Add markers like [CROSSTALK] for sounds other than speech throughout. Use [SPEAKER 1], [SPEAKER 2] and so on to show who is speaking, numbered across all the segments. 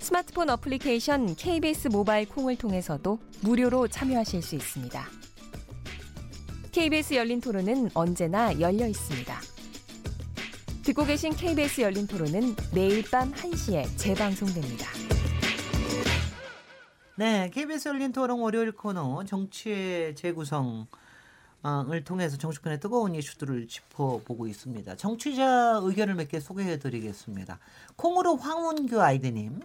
[SPEAKER 1] 스마트폰 어플리케이션 KBS 모바일 콩을 통해서도 무료로 참여하실 수 있습니다. KBS 열린 토론은 언제나 열려 있습니다. 듣고 계신 KBS 열린 토론은 매일 밤 1시에 재방송됩니다.
[SPEAKER 2] 네, KBS 열린 토론 월요일 코너 정치의 재구성 을 통해서 정치권의 뜨거운 이슈들을 짚어보고 있습니다. 정치자 의견을 몇 개 소개해드리겠습니다. 콩으로 황운규 아이드님.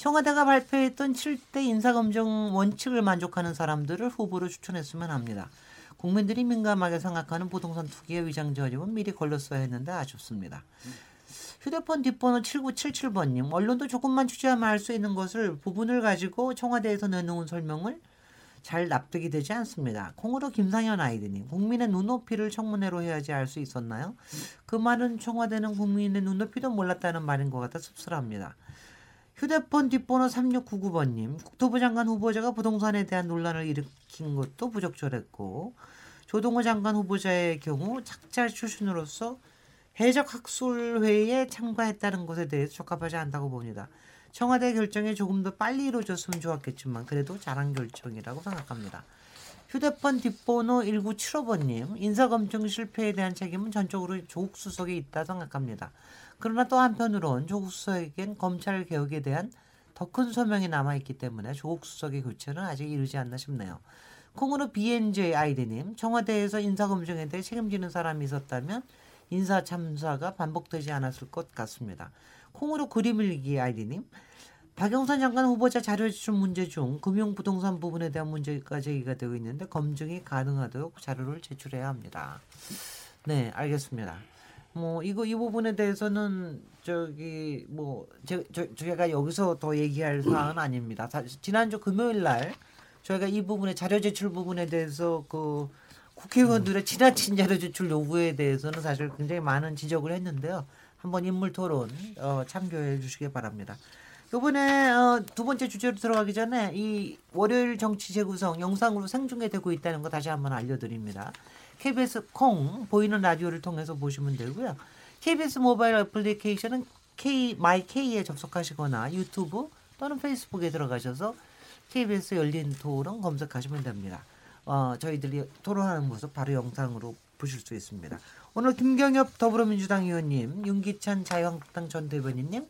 [SPEAKER 2] 청와대가 발표했던 7대 인사검증 원칙을 만족하는 사람들을 후보로 추천했으면 합니다. 국민들이 민감하게 생각하는 부동산 투기의 위장 저림은 미리 걸렀어야 했는데 아쉽습니다. 휴대폰 뒷번호 7977번님, 언론도 조금만 취재하면 알 수 있는 것을 부분을 가지고 청와대에서 내놓은 설명을 잘 납득이 되지 않습니다. 콩으로 김상현 아이드님, 국민의 눈높이를 청문회로 해야지 알 수 있었나요? 그 말은 청와대는 국민의 눈높이도 몰랐다는 말인 것 같아 씁쓸합니다. 휴대폰 뒷번호 3699번님, 국토부 장관 후보자가 부동산에 대한 논란을 일으킨 것도 부적절했고, 조동호 장관 후보자의 경우 착자 출신으로서 해적학술회의에 참가했다는 것에 대해서 적합하지 않다고 봅니다. 청와대 결정이 조금 더 빨리 이루어졌으면 좋았겠지만 그래도 잘한 결정이라고 생각합니다. 휴대폰 뒷번호 1975번님 인사검증 실패에 대한 책임은 전적으로 조국 수석에 있다 생각합니다. 그러나 또 한편으론 조국 수석에겐 검찰 개혁에 대한 더 큰 소명이 남아있기 때문에 조국 수석의 교체는 아직 이르지 않나 싶네요. 콩으로 BNJ 아이디님 청와대에서 인사검증에 대해 책임지는 사람이 있었다면 인사 참사가 반복되지 않았을 것 같습니다. 콩으로 그림 일기 아이디님 박영선 장관 후보자 자료 제출 문제 중 금융 부동산 부분에 대한 문제가 제기가 되고 있는데 검증이 가능하도록 자료를 제출해야 합니다. 네, 알겠습니다. 뭐 이거 이 부분에 대해서는 저기 뭐 제, 저, 제가 여기서 더 얘기할 사안은 아닙니다. 지난주 금요일 날 저희가 이 부분에 자료 제출 부분에 대해서 그 국회의원들의 지나친 자료 제출 요구에 대해서는 사실 굉장히 많은 지적을 했는데요. 한번 인물 토론 어, 참교해 주시기 바랍니다. 이번에 어, 두 번째 주제로 들어가기 전에 이 월요일 정치 재구성 영상으로 생중계되고 있다는 거 다시 한번 알려드립니다. KBS 콩 보이는 라디오를 통해서 보시면 되고요. KBS 모바일 애플리케이션은 K my K에 접속하시거나 유튜브 또는 페이스북에 들어가셔서 KBS 열린 토론 검색하시면 됩니다. 어, 저희들이 토론하는 모습 바로 영상으로 보실 수 있습니다. 오늘 김경협 더불어민주당 의원님, 윤기찬 자유한국당 전 대변인님,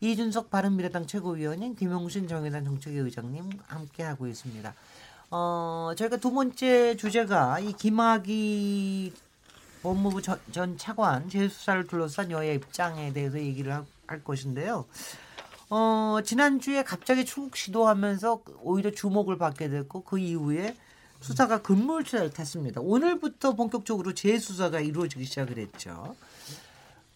[SPEAKER 2] 이준석 바른미래당 최고위원님, 김용신 정의당 정책위 의장님 함께 하고 있습니다. 어, 저희가 두 번째 주제가 이 김학의 법무부 전, 전 차관 재수사를 둘러싼 여야 입장에 대해서 얘기를 하, 할 것인데요. 어, 지난주에 갑자기 출국 시도하면서 오히려 주목을 받게 됐고 그 이후에 수사가 급물살을 탔습니다. 오늘부터 본격적으로 재수사가 이루어지기 시작을 했죠.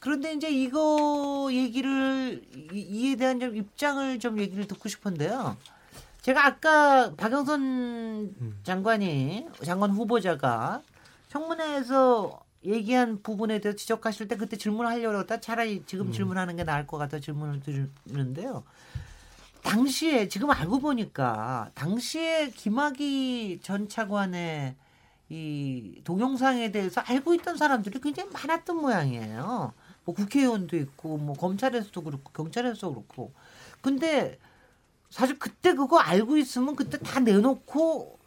[SPEAKER 2] 그런데 이제 이거 얘기를 이에 대한 좀 입장을 좀 얘기를 듣고 싶은데요. 제가 아까 박영선 음. 장관이 장관 후보자가 청문회에서 얘기한 부분에 대해서 지적하실 때 그때 질문하려고 했다 차라리 지금 음. 질문하는 게 나을 것 같아 질문을 드리는데요. 당시에 지금 알고 보니까 당시에 김학의 전 차관의 이 동영상에 대해서 알고 있던 사람들이 굉장히 많았던 모양이에요. 뭐 국회의원도 있고 뭐 검찰에서도 그렇고 경찰에서도 그렇고. 근데 사실 그때 그거 알고 있으면 그때 다 내놓고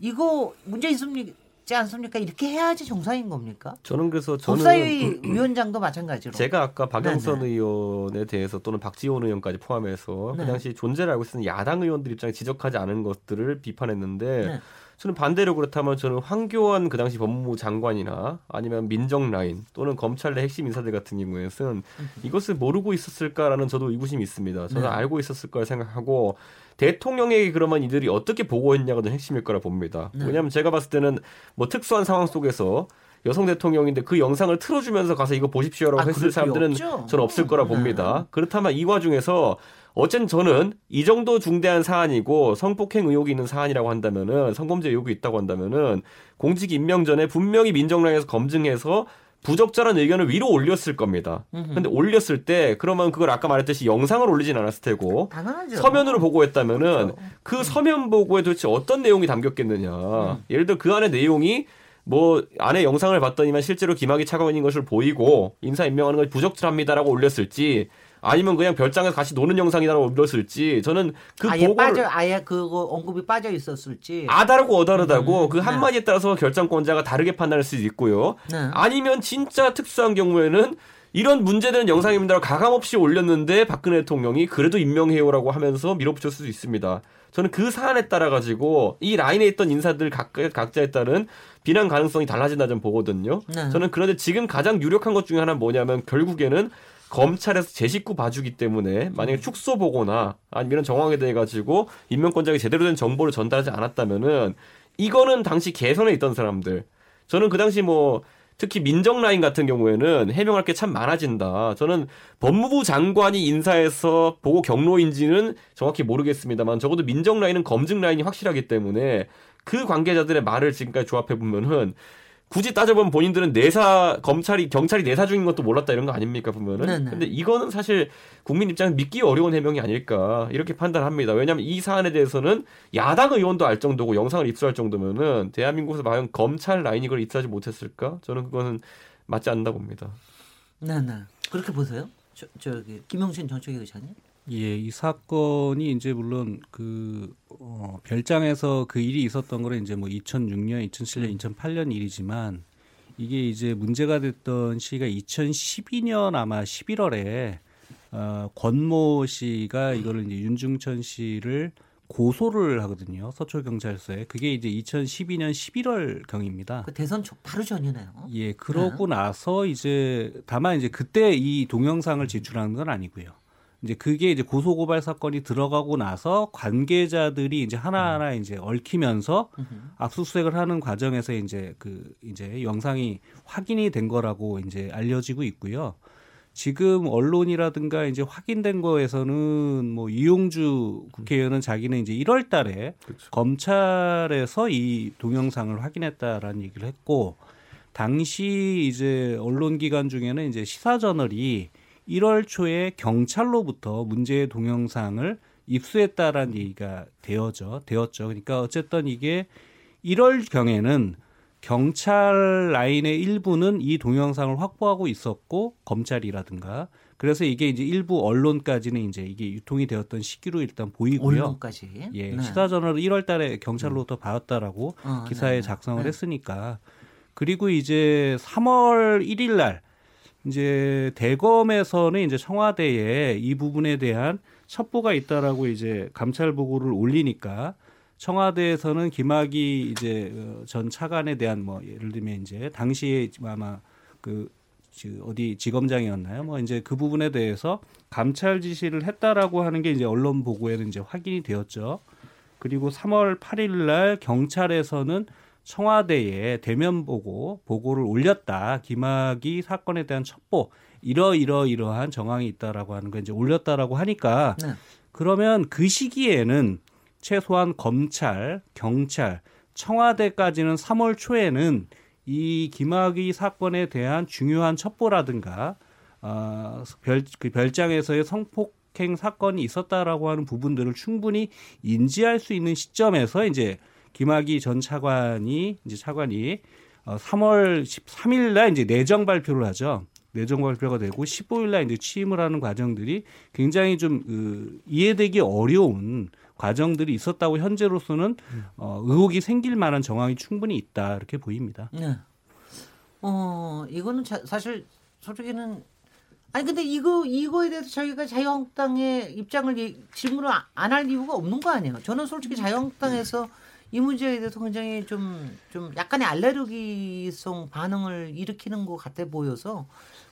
[SPEAKER 2] 이거 문제 있습니까? 않습니까? 이렇게 해야지 정상인 겁니까?
[SPEAKER 3] 저는 그래서 저는
[SPEAKER 2] 법사위 [CLEARS THROAT] 위원장도 마찬가지로
[SPEAKER 3] 제가 아까 박영선 네네. 의원에 대해서 또는 박지원 의원까지 포함해서 네. 그 당시 존재를 알고 있었던 야당 의원들 입장에 지적하지 않은 것들을 비판했는데 네. 저는 반대로 그렇다면 저는 황교안 그 당시 법무부 장관이나 아니면 민정 라인 또는 검찰 내 핵심 인사들 같은 경우에는 이것을 모르고 있었을까라는 저도 의구심이 있습니다. 저는 네. 알고 있었을 거라 생각하고 대통령에게 그러면 이들이 어떻게 보고했냐가 좀 핵심일 거라 봅니다. 네. 왜냐하면 제가 봤을 때는 뭐 특수한 상황 속에서 여성 대통령인데 그 영상을 틀어주면서 가서 이거 보십시오라고 아, 했을 사람들은 없죠? 저는 없을 거라 봅니다. 네. 그렇다면 이 와중에서 어쨌든 저는 이 정도 중대한 사안이고 성폭행 의혹이 있는 사안이라고 한다면은 성범죄 의혹이 있다고 한다면은 공직 임명 전에 분명히 민정랑에서 검증해서 부적절한 의견을 위로 올렸을 겁니다. 근데 올렸을 때 그러면 그걸 아까 말했듯이 영상을 올리진 않았을 테고
[SPEAKER 2] 당연하죠.
[SPEAKER 3] 서면으로 보고했다면은
[SPEAKER 2] 그렇죠.
[SPEAKER 3] 그 서면 보고에 도대체 어떤 내용이 담겼겠느냐.
[SPEAKER 2] 음.
[SPEAKER 3] 예를 들어 그 안에 내용이 뭐 안에 영상을 봤더니만 실제로 김학의 차관인 것을 보이고 인사 임명하는 것이 부적절합니다라고 올렸을지 아니면 그냥 별장에서 같이 노는 영상이라고 올렸을지 저는 그
[SPEAKER 2] 아예
[SPEAKER 3] 보고를
[SPEAKER 2] 빠져 아예 그거 언급이 빠져 있었을지.
[SPEAKER 3] 아다르고 어다르다고
[SPEAKER 2] 음,
[SPEAKER 3] 그 한마디에 따라서 결정권자가 다르게 판단할 수도 있고요.
[SPEAKER 2] 네.
[SPEAKER 3] 아니면 진짜 특수한 경우에는 이런 문제되는 영상입니다라고 가감없이 올렸는데 박근혜 대통령이 그래도 임명해요라고 하면서 밀어붙였을 수도 있습니다. 저는 그 사안에 따라 가지고 이 라인에 있던 인사들 각, 각자에 따른 비난 가능성이 달라진다 좀 보거든요.
[SPEAKER 2] 네.
[SPEAKER 3] 저는 그런데 지금 가장 유력한 것 중에 하나는 뭐냐면 결국에는 검찰에서 제 식구 봐주기 때문에 만약에 축소 보거나 아니면 정황에 대해 가지고 임명권자에게 제대로 된 정보를 전달하지 않았다면은 이거는 당시 개선에 있던 사람들 저는 그 당시 뭐 특히 민정 라인 같은 경우에는 해명할 게 참 많아진다. 저는 법무부 장관이 인사해서 보고 경로인지는 정확히 모르겠습니다만 적어도 민정 라인은 검증 라인이 확실하기 때문에 그 관계자들의 말을 지금까지 조합해 보면은 굳이 따져보면 본인들은 내사 검찰이 경찰이 내사 중인 것도 몰랐다 이런 거 아닙니까 보면은
[SPEAKER 2] 네네.
[SPEAKER 3] 근데 이거는 사실 국민 입장에 믿기 어려운 해명이 아닐까 이렇게 판단합니다 왜냐하면 이 사안에 대해서는 야당 의원도 알 정도고 영상을 입수할 정도면은 대한민국에서 과연 검찰 라인이 그걸 입수하지 못했을까 저는 그거는 맞지 않는다고 봅니다
[SPEAKER 2] 네, 네. 그렇게 보세요? 저, 저기 김용신 정책위 의장님?
[SPEAKER 4] 예, 이 사건이 이제 물론 그 어, 별장에서 그 일이 있었던 거는 이제 뭐 2006년, 2007년, 2008년 일이지만 이게 이제 문제가 됐던 시기가 2012년 아마 11월에 어, 권모 씨가 이거를 이제 윤중천 씨를 고소를 하거든요. 서초 경찰서에. 그게 이제 2012년 11월 경입니다.
[SPEAKER 2] 그 대선 초 바로 전이네요.
[SPEAKER 4] 예, 그러고 나서 이제 다만 이제 그때 이 동영상을 제출하는 건 아니고요. 이제 그게 이제 고소고발 사건이 들어가고 나서 관계자들이 이제 하나하나 이제 얽히면서 압수수색을 하는 과정에서 이제 그 이제 영상이 확인이 된 거라고 이제 알려지고 있고요. 지금 언론이라든가 이제 확인된 거에서는 뭐 이용주 국회의원은 자기는 이제 1월 달에
[SPEAKER 3] 그렇죠.
[SPEAKER 4] 검찰에서 이 동영상을 확인했다라는 얘기를 했고 당시 이제 언론 기관 중에는 이제 시사저널이 1월 초에 경찰로부터 문제의 동영상을 입수했다라는 얘기가 되어져 되었죠. 그러니까 어쨌든 이게 1월 경에는 경찰 라인의 일부는 이 동영상을 확보하고 있었고 검찰이라든가 그래서 이게 이제 일부 언론까지는 이제 이게 유통이 되었던 시기로 일단 보이고요.
[SPEAKER 2] 언론까지.
[SPEAKER 4] 예,
[SPEAKER 2] 네.
[SPEAKER 4] 시사저널을 1월달에 경찰로부터 받았다라고
[SPEAKER 2] 어,
[SPEAKER 4] 기사에
[SPEAKER 2] 네, 네.
[SPEAKER 4] 작성을
[SPEAKER 2] 네.
[SPEAKER 4] 했으니까 그리고 이제 3월 1일 날 이제 대검에서는 이제 청와대에 이 부분에 대한 첩보가 있다라고 이제 감찰 보고를 올리니까 청와대에서는 김학의 이제 어, 전 차관에 대한 뭐 예를 들면 이제 당시에 아마 그 지- 어디 지검장이었나요? 뭐 이제 그 부분에 대해서 감찰 지시를 했다라고 하는 게 이제 언론 보고에는 이제 확인이 되었죠. 그리고 3월 8일 날 경찰에서는 청와대에 대면 보고 보고를 올렸다. 김학의 사건에 대한 첩보 이러 이러 이러한 정황이 있다라고 하는 거 이제 올렸다라고 하니까
[SPEAKER 2] 네.
[SPEAKER 4] 그러면 그 시기에는 최소한 검찰, 경찰, 청와대까지는 3월 초에는 이 김학의 사건에 대한 중요한 첩보라든가 어, 별, 그 별장에서의 성폭행 사건이 있었다라고 하는 부분들을 충분히 인지할 수 있는 시점에서 이제 김학의 전 차관이 이제 차관이 어, 3월 13일 날 이제 내정 발표를 하죠. 내정 발표가 되고 15일 날 이제 취임을 하는 과정들이 굉장히 좀 그, 이해되기 어려운 과정들이 있었다고 현재로서는 어, 의혹이 생길 만한 정황이 충분히 있다 이렇게 보입니다.
[SPEAKER 2] 네. 어 이거는 자, 사실 솔직히는 아니 근데 이거 이거에 대해서 저희가 자유한국당의 입장을 예- 질문을 안 할 이유가 없는 거 아니에요? 저는 솔직히 자유한국당에서 이 문제에 대해서 굉장히 좀 좀 약간의 알레르기성 반응을 일으키는 것 같아 보여서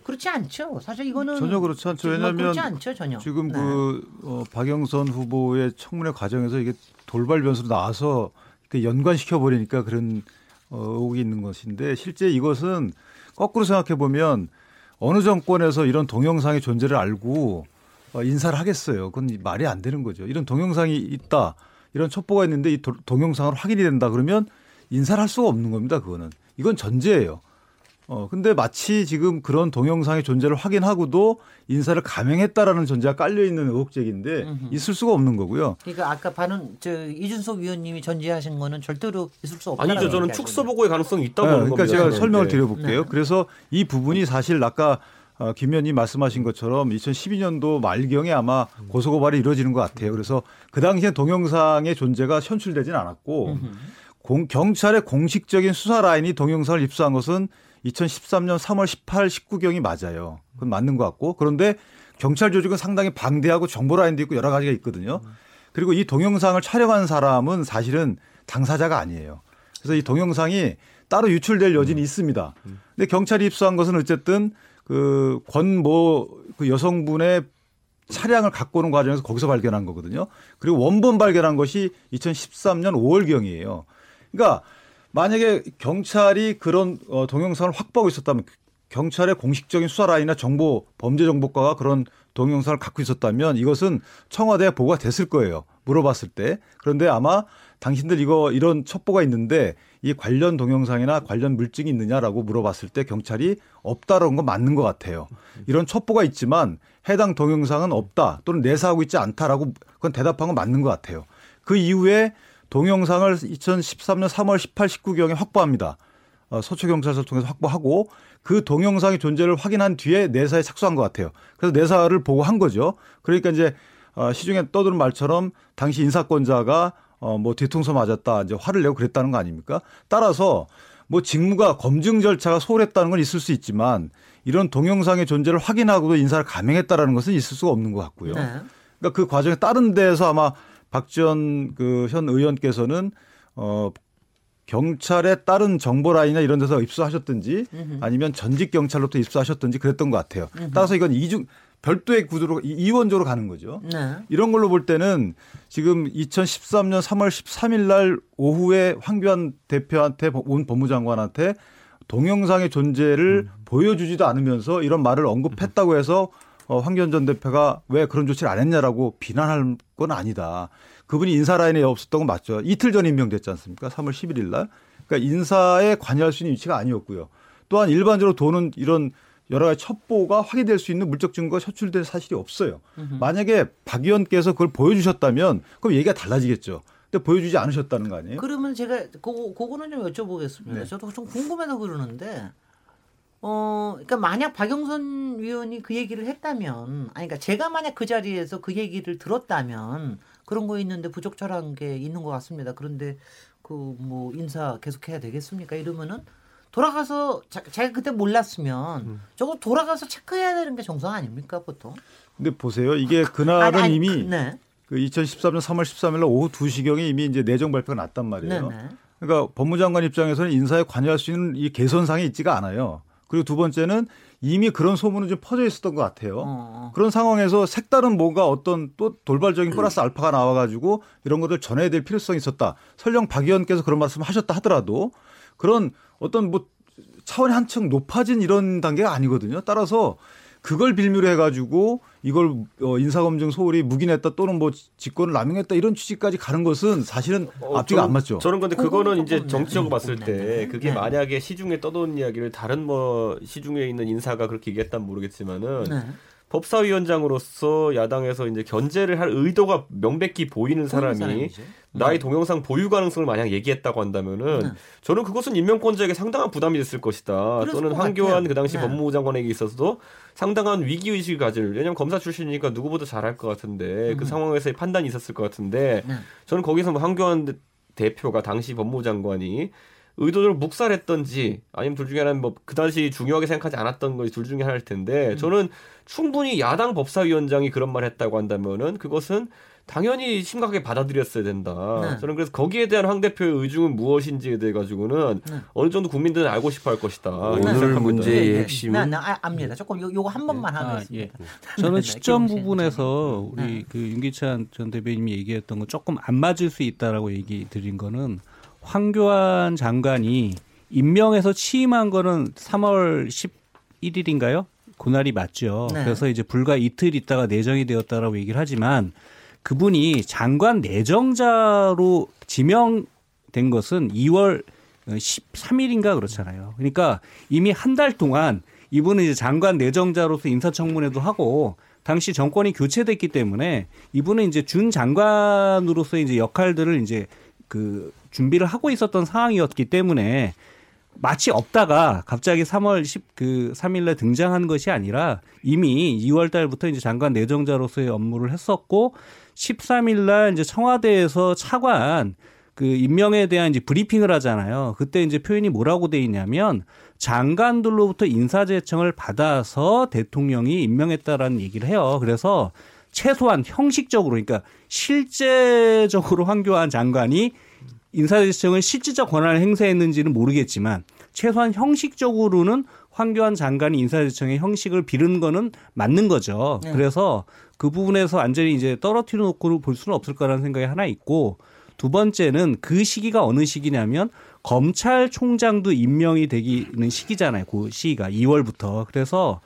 [SPEAKER 2] 그렇지 않죠. 사실 이거는
[SPEAKER 5] 전혀 그렇지 않죠. 왜냐하면
[SPEAKER 2] 그렇지 않죠 전혀.
[SPEAKER 5] 지금
[SPEAKER 2] 네.
[SPEAKER 5] 그 어, 박영선 후보의 청문회 과정에서 이게 돌발 변수로 나와서 그 연관시켜 버리니까 그런 어, 의혹이 있는 것인데 실제 이것은 거꾸로 생각해 보면 어느 정권에서 이런 동영상의 존재를 알고 어, 인사를 하겠어요. 그건 말이 안 되는 거죠. 이런 동영상이 있다. 이런 첩보가 있는데 이 동영상으로 확인이 된다 그러면 인사를 할 수가 없는 겁니다. 그거는. 이건 전제예요. 어, 근데 마치 지금 그런 동영상의 존재를 확인하고도 인사를 감행했다라는 전제가 깔려 있는 의혹적인데 있을 수가 없는 거고요.
[SPEAKER 2] 그러니까 아까 반은 저 이준석 위원님이 전제하신 거는 절대로 있을 수 없다.
[SPEAKER 3] 아니죠. 저는 축소 보고의 가능성이 있다고
[SPEAKER 5] 네, 그러니까
[SPEAKER 3] 겁니다.
[SPEAKER 5] 제가
[SPEAKER 3] 네.
[SPEAKER 5] 설명을
[SPEAKER 3] 네.
[SPEAKER 5] 드려볼게요.
[SPEAKER 2] 네.
[SPEAKER 5] 그래서 이 부분이 사실 아까 어, 김 의원님 말씀하신 것처럼 2012년도 말경에 아마 고소고발이 이루어지는 것 같아요. 그래서 그 당시에 동영상의 존재가 현출되진 않았고 공- 경찰의 공식적인 수사 라인이 동영상을 입수한 것은 2013년 3월 18, 19경이 맞아요. 그건 맞는 것 같고 그런데 경찰 조직은 상당히 방대하고 정보 라인도 있고 여러 가지가 있거든요. 그리고 이 동영상을 촬영한 사람은 사실은 당사자가 아니에요. 그래서 이 동영상이 따로 유출될 여진이 있습니다. 근데 경찰이 입수한 것은 어쨌든 그 권모 그 여성분의 차량을 갖고 오는 과정에서 거기서 발견한 거거든요. 그리고 원본 발견한 것이 2013년 5월경이에요. 그러니까 만약에 경찰이 그런 어, 동영상을 확보하고 있었다면 경찰의 공식적인 수사 라인이나 정보 범죄 정보과가 그런 동영상을 갖고 있었다면 이것은 청와대에 보고가 됐을 거예요. 물어봤을 때. 그런데 아마 당신들 이거 이런 첩보가 있는데 이 관련 동영상이나 관련 물증이 있느냐라고 물어봤을 때 경찰이 없다라는 건 맞는 것 같아요. 이런 첩보가 있지만 해당 동영상은 없다 또는 내사하고 있지 않다라고 그건 대답한 건 맞는 것 같아요. 그 이후에 동영상을 2013년 3월 18, 19경에 확보합니다. 어, 서초경찰서를 통해서 확보하고 그 동영상의 존재를 확인한 뒤에 내사에 착수한 것 같아요. 그래서 내사를 보고 한 거죠. 그러니까 이제 어, 시중에 떠드는 말처럼 당시 인사권자가 어, 뭐 뒤통수 맞았다 이제 화를 내고 그랬다는 거 아닙니까? 따라서 뭐 직무가 검증 절차가 소홀했다는 건 있을 수 있지만 이런 동영상의 존재를 확인하고도 인사를 감행했다라는 것은 있을 수가 없는 것 같고요.
[SPEAKER 2] 네.
[SPEAKER 5] 그러니까 그 과정에 다른 데서 아마 박지원 그 현 의원께서는 어 경찰의 다른 정보 라인이나 이런 데서 입수하셨든지 아니면 전직 경찰로부터 입수하셨든지 그랬던 것 같아요. 따라서 이건 이중 별도의 구조로 이- 이원조로 가는 거죠.
[SPEAKER 2] 네.
[SPEAKER 5] 이런 걸로 볼 때는 지금 2013년 3월 13일 날 오후에 황교안 대표한테 온 법무장관한테 동영상의 존재를 보여주지도 않으면서 이런 말을 언급했다고 해서 어, 황교안 전 대표가 왜 그런 조치를 안 했냐라고 비난할 건 아니다. 그분이 인사 라인에 없었던 건 맞죠. 이틀 전 임명됐지 않습니까? 3월 11일 날. 그러니까 인사에 관여할 수 있는 위치가 아니었고요. 또한 일반적으로 도는 이런 여러 가지 첩보가 확인될 수 있는 물적 증거가 제출될 사실이 없어요. 만약에 박 의원께서 그걸 보여주셨다면 그럼 얘기가 달라지겠죠. 근데 보여주지 않으셨다는 거 아니에요?
[SPEAKER 2] 그러면 제가 그거 그거는 좀 여쭤보겠습니다.
[SPEAKER 5] 네.
[SPEAKER 2] 저도 좀 궁금해서 그러는데 어 그러니까 만약 박영선 위원이 그 얘기를 했다면 아니 그러니까 제가 만약 그 자리에서 그 얘기를 들었다면 그런 거 있는데 부적절한 게 있는 것 같습니다. 그런데 그 뭐 인사 계속해야 되겠습니까? 이러면은 돌아가서 자, 제가 그때 몰랐으면 저거 돌아가서 체크해야 되는 게 정상 아닙니까 보통?
[SPEAKER 5] 근데 보세요. 이게 그날은
[SPEAKER 2] 아니, 아니,
[SPEAKER 5] 이미
[SPEAKER 2] 그- 네.
[SPEAKER 5] 그 2013년 3월 13일 날 오후 2시경에 이미 이제 내정 발표가 났단 말이에요.
[SPEAKER 2] 네, 네.
[SPEAKER 5] 그러니까 법무장관 입장에서는 인사에 관여할 수 있는 이 개선상이 있지가 않아요. 그리고 두 번째는 이미 그런 소문은 좀 퍼져 있었던 것 같아요.
[SPEAKER 2] 어.
[SPEAKER 5] 그런 상황에서 색다른 뭔가 어떤 또 돌발적인 플러스 알파가 나와가지고 이런 것들 전해야 될 필요성이 있었다. 설령 박 의원께서 그런 말씀을 하셨다 하더라도 그런 어떤 뭐 차원이 한층 높아진 이런 단계가 아니거든요. 따라서 그걸 빌미로 해가지고 이걸 어, 인사검증 소홀히 묵인했다 또는 뭐 직권을 남용했다 이런 취지까지 가는 것은 사실은
[SPEAKER 3] 어,
[SPEAKER 5] 앞뒤가
[SPEAKER 3] 저는-
[SPEAKER 5] 안 맞죠.
[SPEAKER 3] 저는 근데
[SPEAKER 2] 그거는
[SPEAKER 3] 이제 정치적으로
[SPEAKER 2] 네.
[SPEAKER 3] 봤을
[SPEAKER 2] 네,
[SPEAKER 3] 때
[SPEAKER 2] 네.
[SPEAKER 3] 그게
[SPEAKER 2] 네.
[SPEAKER 3] 만약에 시중에 떠도는 이야기를 다른 뭐 시중에 있는 인사가 그렇게 얘기했다면 모르겠지만은
[SPEAKER 2] 네.
[SPEAKER 3] 법사위원장으로서 야당에서 이제 견제를 할 의도가 명백히 보이는 사람이. 나의 동영상 보유 가능성을 만약 얘기했다고 한다면은
[SPEAKER 2] 네.
[SPEAKER 3] 저는 그것은 임명권자에게 상당한 부담이 됐을 것이다. 또는
[SPEAKER 2] 것
[SPEAKER 3] 황교안. 그 당시
[SPEAKER 2] 네.
[SPEAKER 3] 법무부 장관에게 있어서도 상당한 위기 의식을 가질. 왜냐하면 검사 출신이니까 누구보다 잘할 것 같은데 그 상황에서의 판단이 있었을 것 같은데
[SPEAKER 2] 네.
[SPEAKER 3] 저는 거기서 뭐 황교안 대- 대표가 당시 법무부 장관이 의도적으로 묵살했던지 아니면 둘 중에 하나는 뭐 그 당시 중요하게 생각하지 않았던 것이 둘 중에 하나일 텐데
[SPEAKER 2] 음.
[SPEAKER 3] 저는 충분히 야당 법사위원장이 그런 말 했다고 한다면은 그것은 당연히 심각하게 받아들였어야 된다.
[SPEAKER 2] 네.
[SPEAKER 3] 저는 그래서 거기에 대한 황 대표의 의중은 무엇인지에 대해 가지고는
[SPEAKER 2] 네.
[SPEAKER 3] 어느 정도 국민들은 알고 싶어 할 것이다.
[SPEAKER 6] 오늘
[SPEAKER 3] 이렇게 생각합니다.
[SPEAKER 6] 문제의
[SPEAKER 2] 네, 네.
[SPEAKER 6] 핵심은
[SPEAKER 2] 네, 네, 아, 압니다. 조금 요, 요거 한 번만
[SPEAKER 4] 아,
[SPEAKER 2] 하겠습니다.
[SPEAKER 4] 저는
[SPEAKER 2] 네,
[SPEAKER 4] 시점 부분에서
[SPEAKER 2] 네.
[SPEAKER 4] 우리 그 윤기찬 전 대변인이 얘기했던 거 조금 안 맞을 수 있다라고 얘기 드린 거는 황교안 장관이 임명해서 취임한 거는 3월 11일인가요? 그날이 맞죠. 네. 그래서 이제 불과 이틀 있다가 내정이 되었다라고 얘기를 하지만 그분이 장관 내정자로 지명된 것은 2월 13일인가 그렇잖아요. 그러니까 이미 한 달 동안 이분은 이제 장관 내정자로서 인사청문회도 하고 당시 정권이 교체됐기 때문에 이분은 이제 준 장관으로서 이제 역할들을 이제 그 준비를 하고 있었던 상황이었기 때문에 마치 없다가 갑자기 3월 10그 3일날 등장한 것이 아니라 이미 2월 달부터 이제 장관 내정자로서의 업무를 했었고 13일날 이제 청와대에서 차관 그 임명에 대한 이제 브리핑을 하잖아요. 그때 이제 표현이 뭐라고 돼 있냐면 장관들로부터 인사 제청을 받아서 대통령이 임명했다라는 얘기를 해요. 그래서 최소한 형식적으로 그러니까 실제적으로 황교안 장관이 인사제청을 실질적 권한을 행사했는지는 모르겠지만 최소한 형식적으로는 황교안 장관이 인사제청의 형식을 비른 거는 맞는 거죠. 네. 그래서 그 부분에서 완전히 이제 떨어뜨려 놓고 볼 수는 없을 거라는 생각이 하나 있고 두 번째는 그 시기가 어느 시기냐면 검찰총장도 임명이 되기는 시기잖아요. 그 시기가 2월부터. 그래서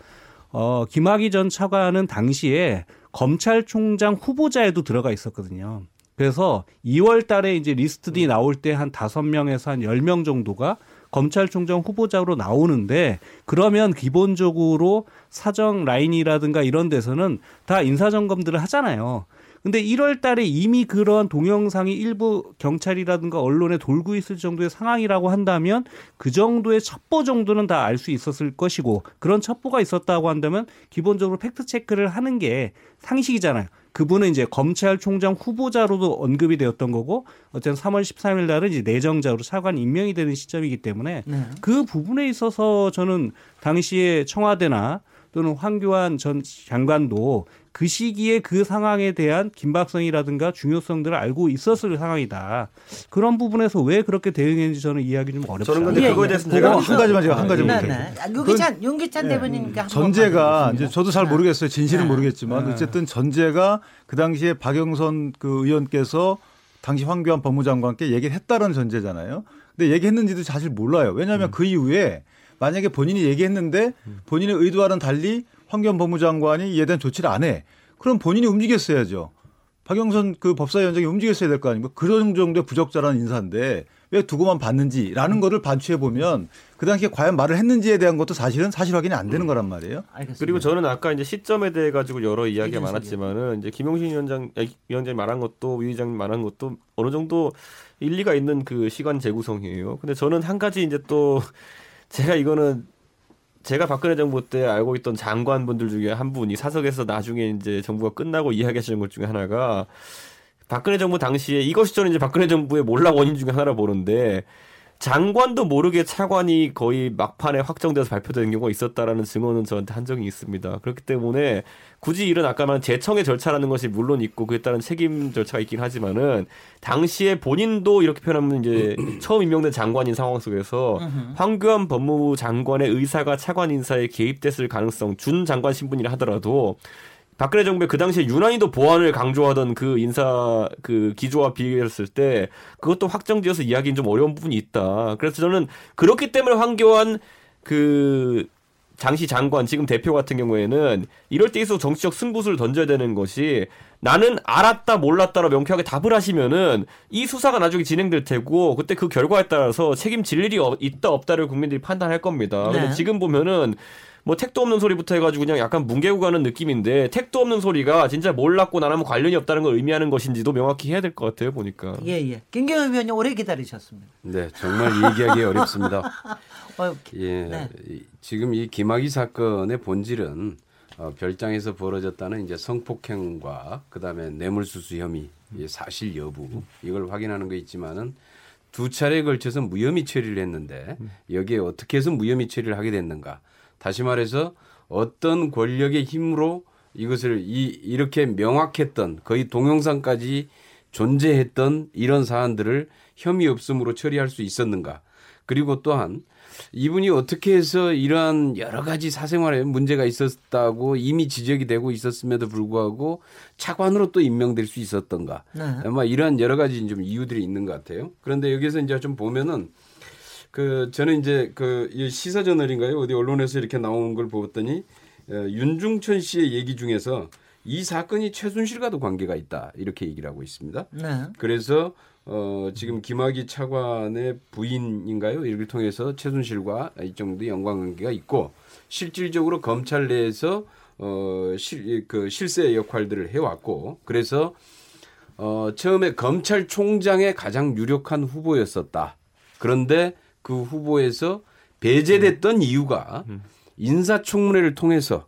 [SPEAKER 4] 어 김학의 전 차관은 당시에 검찰총장 후보자에도 들어가 있었거든요. 그래서 2월 달에 이제 리스트들이 나올 때 한 5명에서 한 10명 정도가 검찰총장 후보자로 나오는데 그러면 기본적으로 사정 라인이라든가 이런 데서는 다 인사점검들을 하잖아요. 근데 1월 달에 이미 그런 동영상이 일부 경찰이라든가 언론에 돌고 있을 정도의 상황이라고 한다면 그 정도의 첩보 정도는 다 알 수 있었을 것이고 그런 첩보가 있었다고 한다면 기본적으로 팩트 체크를 하는 게 상식이잖아요. 그분은 이제 검찰총장 후보자로도 언급이 되었던 거고 어쨌든 3월 13일 날은 이제 내정자로 차관 임명이 되는 시점이기 때문에 네. 그 부분에 있어서 저는 당시에 청와대나 또는 황교안 전 장관도 그 시기에 그 상황에 대한 긴박성이라든가 중요성들을 알고 있었을 상황이다. 그런 부분에서 왜 그렇게 대응했는지 저는 이해하기 좀 어렵다.
[SPEAKER 3] 저는 근데 그거에 대해서 제가
[SPEAKER 5] 한 가지만 제가 한 가지만
[SPEAKER 2] 네, 네. 아, 윤기찬 윤기찬 네. 대변인께
[SPEAKER 5] 전제가 이제 저도 잘 모르겠어요. 진실은 네. 모르겠지만 네. 어쨌든 전제가 그 당시에 박영선 그 의원께서 당시 황교안 법무장관께 얘기를 했다는 전제잖아요. 근데 얘기했는지도 사실 몰라요. 왜냐하면 음. 그 이후에 만약에 본인이 얘기했는데 본인의 의도와는 달리 황교안 법무장관이 이에 대한 조치를 안 해. 그럼 본인이 움직였어야죠. 박영선 그 법사위원장이 움직였어야 될 거 아닙니까? 그런 정도의 부적절한 인사인데 왜 두고만 봤는지라는 거를 반추해 보면 그 당시에 과연 말을 했는지에 대한 것도 사실은 사실 확인이 안 되는 거란 말이에요.
[SPEAKER 3] 알겠습니다. 그리고 저는 아까 이제 시점에 대해 가지고 여러 이야기가 많았지만은 이제 김용신 위원장 위원장이 말한 것도 위 의장님 말한 것도 어느 정도 일리가 있는 그 시간 재구성이에요. 근데 저는 한 가지 이제 또 [LAUGHS] 제가 이거는 제가 박근혜 정부 때 알고 있던 장관분들 중에 한 분이 사석에서 나중에 이제 정부가 끝나고 이야기하시는 것 중에 하나가 박근혜 정부 당시에 이것이 저는 이제 박근혜 정부의 몰락 원인 중에 하나 보는데 장관도 모르게 차관이 거의 막판에 확정돼서 발표되는 경우가 있었다라는 증언은 저한테 한 적이 있습니다. 그렇기 때문에 굳이 이런 아까 말한 재청의 절차라는 것이 물론 있고 그에 따른 책임 절차가 있긴 하지만은 당시에 본인도 이렇게 표현하면 이제 [CLEARS THROAT] 처음 임명된 장관인 상황 속에서 황교안 법무부 장관의 의사가 차관 인사에 개입됐을 가능성 준 장관 신분이라 하더라도 박근혜 정부에 그 당시에 유난히도 보안을 강조하던 그 인사 그 기조와 비교했을 때 그것도 확정지어서 이야기는 좀 어려운 부분이 있다. 그래서 저는 그렇기 때문에 황교안 그 장시 장관 지금 대표 같은 경우에는 이럴 때 있어서 정치적 승부수를 던져야 되는 것이 나는 알았다 몰랐다로 명쾌하게 답을 하시면은 이 수사가 나중에 진행될 테고 그때 그 결과에 따라서 책임질 일이 있다 없다를 국민들이 판단할 겁니다. 네. 근데 지금 보면은 뭐 택도 없는 소리부터 해가지고 그냥 약간 뭉개고 가는 느낌인데 택도 없는 소리가 진짜 몰랐고 나라면 관련이 없다는 걸 의미하는 것인지도 명확히 해야 될 것 같아요 보니까.
[SPEAKER 2] 예예. 예. 김경현 위원님 오래 기다리셨습니다.
[SPEAKER 6] 네 정말 얘기하기 어렵습니다. [LAUGHS] 어, 예. 네. 지금 이 김학의 사건의 본질은 어, 별장에서 벌어졌다는 이제 성폭행과 그다음에 뇌물수수 혐의 사실 여부 이걸 확인하는 거 있지만은 두 차례에 걸쳐서 무혐의 처리를 했는데 여기에 어떻게 해서 무혐의 처리를 하게 됐는가 다시 말해서 어떤 권력의 힘으로 이것을 이, 이렇게 명확했던 거의 동영상까지 존재했던 이런 사안들을 혐의 없음으로 처리할 수 있었는가. 그리고 또한 이분이 어떻게 해서 이러한 여러 가지 사생활에 문제가 있었다고 이미 지적이 되고 있었음에도 불구하고 차관으로 또 임명될 수 있었던가. 네. 아마 이러한 여러 가지 좀 이유들이 있는 것 같아요. 그런데 여기서 이제 좀 보면은 그 저는 이제 그 시사저널인가요? 어디 언론에서 이렇게 나오는 걸 보았더니 윤중천 씨의 얘기 중에서 이 사건이 최순실과도 관계가 있다 이렇게 얘기를 하고 있습니다. 네. 그래서 어, 지금 김학의 차관의 부인인가요? 이를 통해서 최순실과 이 정도 연관관계가 있고 실질적으로 검찰 내에서 어, 실, 그 실세 역할들을 해왔고 그래서 어, 처음에 검찰총장의 가장 유력한 후보였었다. 그런데 그 후보에서 배제됐던 이유가 인사청문회를 통해서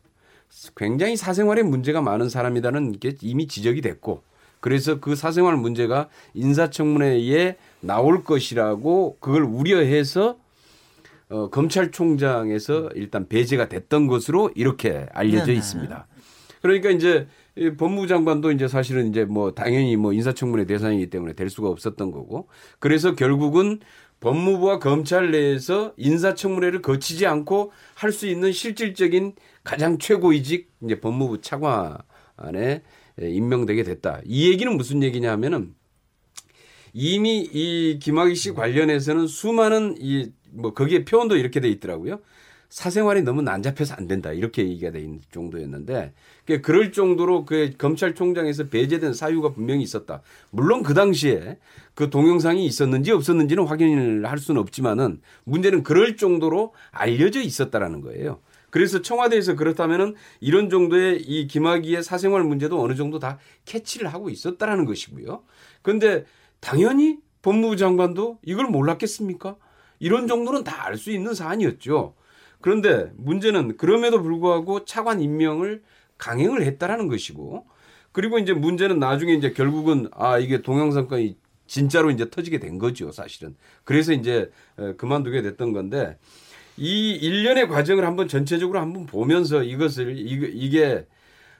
[SPEAKER 6] 굉장히 사생활에 문제가 많은 사람이라는 게 이미 지적이 됐고 그래서 그 사생활 문제가 인사청문회에 나올 것이라고 그걸 우려해서 어, 검찰총장에서 일단 배제가 됐던 것으로 이렇게 알려져. 있습니다. 그러니까 이제 법무부 장관도 이제 사실은 이제 뭐 당연히 뭐 인사청문회 대상이기 때문에 될 수가 없었던 거고 그래서 결국은 법무부와 검찰 내에서 인사청문회를 거치지 않고 할 수 있는 실질적인 가장 최고이직 이제 법무부 차관에 임명되게 됐다. 이 얘기는 무슨 얘기냐 하면은 이미 이 김학의 씨 관련해서는 수많은 이 뭐 거기에 표현도 이렇게 돼 있더라고요. 사생활이 너무 난잡해서 안 된다 이렇게 얘기가 돼 있는 정도였는데 그럴 정도로 그 검찰총장에서 배제된 사유가 분명히 있었다. 물론 그 당시에 그 동영상이 있었는지 없었는지는 확인을 할 수는 없지만은 문제는 그럴 정도로 알려져 있었다라는 거예요. 그래서 청와대에서 그렇다면은 이런 정도의 이 김학의의 사생활 문제도 어느 정도 다 캐치를 하고 있었다라는 것이고요. 근데 당연히 법무부 장관도 이걸 몰랐겠습니까? 이런 정도는 다 알 수 있는 사안이었죠. 그런데 문제는 그럼에도 불구하고 차관 임명을 강행을 했다라는 것이고 그리고 이제 문제는 나중에 이제 결국은 아 이게 동영상건이 진짜로 이제 터지게 된 거죠, 사실은. 그래서 이제 그만두게 됐던 건데 이 일련의 과정을 한번 전체적으로 한번 보면서 이것을 이게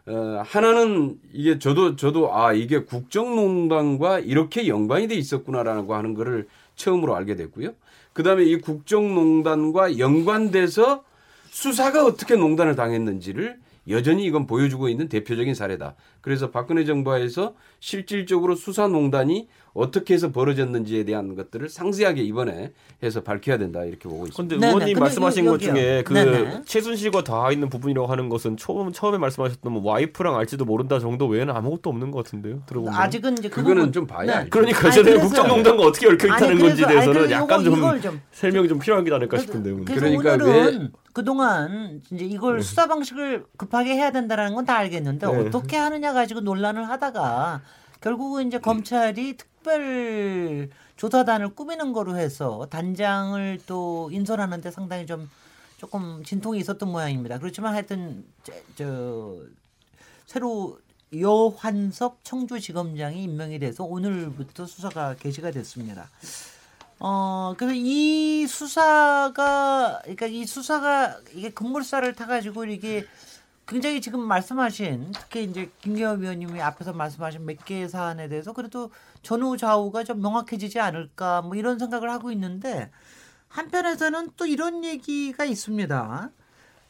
[SPEAKER 6] 어, 하나는 이게 저도 저도 아 이게 국정농단과 이렇게 연관이 돼 있었구나라고 하는 거를 처음으로 알게 됐고요. 그다음에 이 국정농단과 연관돼서 수사가 어떻게 농단을 당했는지를 여전히 이건 보여주고 있는 대표적인 사례다. 그래서 박근혜 정부에서 실질적으로 수사농단이 어떻게 해서 벌어졌는지에 대한 것들을 상세하게 이번에 해서 밝혀야 된다 이렇게 보고 있습니다.
[SPEAKER 3] 그런데 의원님 말씀하신 것 중에 그 네네. 최순실과 닿아 있는 부분이라고 하는 것은 처음 처음에 말씀하셨던 뭐 와이프랑 알지도 모른다 정도 외에는 아무것도 없는 것 같은데요. 들어보면
[SPEAKER 2] 아직은 이제 그
[SPEAKER 6] 그거는 좀 봐야.
[SPEAKER 3] 네. 그러니까 전에 국정농단과 어떻게 얽혀 있다는 건지에 대해서는 약간 좀, 좀, 설명이 좀 필요한 게 않을까 싶은데요.
[SPEAKER 2] 그러니까 왜 그동안 이제 이걸 네. 수사 방식을 급하게 해야 된다라는 건 다 알겠는데 네. 어떻게 하느냐 가지고 논란을 하다가 결국은 이제 검찰이 특별 조사단을 꾸미는 거로 해서 단장을 또 인선하는데 상당히 좀 조금 진통이 있었던 모양입니다. 그렇지만 하여튼 저, 저 새로 여환석 청주지검장이 임명이 돼서 오늘부터 수사가 개시가 됐습니다. 어, 그래서 이 수사가, 그러니까 이 수사가 이게 급물살을 타가지고 이게 굉장히 지금 말씀하신 특히 이제 김경호 위원님이 앞에서 말씀하신 몇 개의 사안에 대해서 그래도 전후 좌우가 좀 명확해지지 않을까 뭐 이런 생각을 하고 있는데 한편에서는 또 이런 얘기가 있습니다.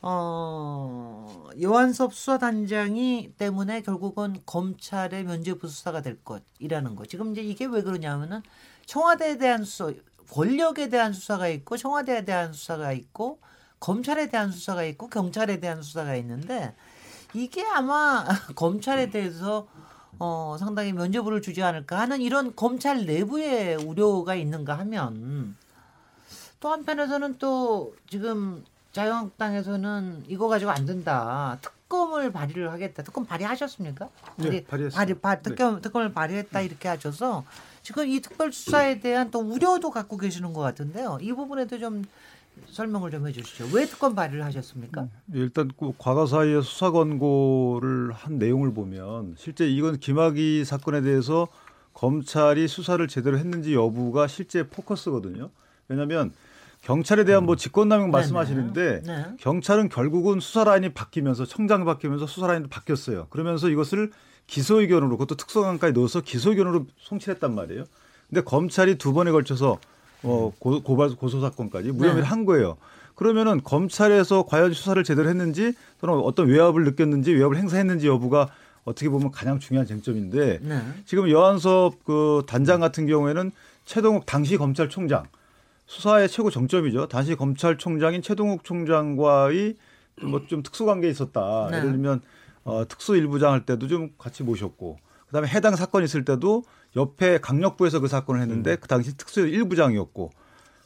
[SPEAKER 2] 어, 요한섭 수사단장이 때문에 결국은 검찰의 면죄부 수사가 될 것이라는 거. 지금 이제 이게 왜 그러냐면은 청와대에 대한 수사, 권력에 대한 수사가 있고 청와대에 대한 수사가 있고 검찰에 대한 수사가 있고 경찰에 대한 수사가 있는데 이게 아마 [LAUGHS] 검찰에 대해서 어, 상당히 면죄부를 주지 않을까 하는 이런 검찰 내부의 우려가 있는가 하면 또 한편에서는 또 지금 자유한국당에서는 이거 가지고 안 된다. 특검을 발의를 하겠다. 특검 발의하셨습니까?
[SPEAKER 5] 네, 발의, 발의,
[SPEAKER 2] 발, 특검, 네. 특검을 발의했다 이렇게 하셔서 지금 이 특별 수사에 대한 또 우려도 갖고 계시는 것 같은데요. 이 부분에도 좀 설명을 좀 해주시죠. 왜 특검 발의를 하셨습니까? 음,
[SPEAKER 5] 일단 그 과거 사이에 수사 권고를 한 내용을 보면 실제 이건 김학의 사건에 대해서 검찰이 수사를 제대로 했는지 여부가 실제 포커스거든요. 왜냐하면 경찰에 대한 뭐 직권남용 말씀하시는데 네. 경찰은 결국은 수사 라인이 바뀌면서 청장이 바뀌면서 수사 라인도 바뀌었어요. 그러면서 이것을 기소 의견으로 그것도 특수강까지 넣어서 기소 의견으로 송치했단 말이에요. 근데 검찰이 두 번에 걸쳐서 어, 고, 고발 고소 사건까지 무혐의를 네. 한 거예요. 그러면은 검찰에서 과연 수사를 제대로 했는지 또는 어떤 외압을 느꼈는지 외압을 행사했는지 여부가 어떻게 보면 가장 중요한 쟁점인데 네. 지금 여한섭 그 단장 같은 경우에는 최동욱 당시 검찰총장 수사의 최고 정점이죠. 당시 검찰총장인 최동욱 총장과의 뭐 좀 특수관계 있었다. 네. 예를 들면 어, 특수 일부장 할 때도 좀 같이 모셨고 그다음에 해당 사건 있을 때도 옆에 강력부에서 그 사건을 했는데 음. 그 당시 특수 일부장이었고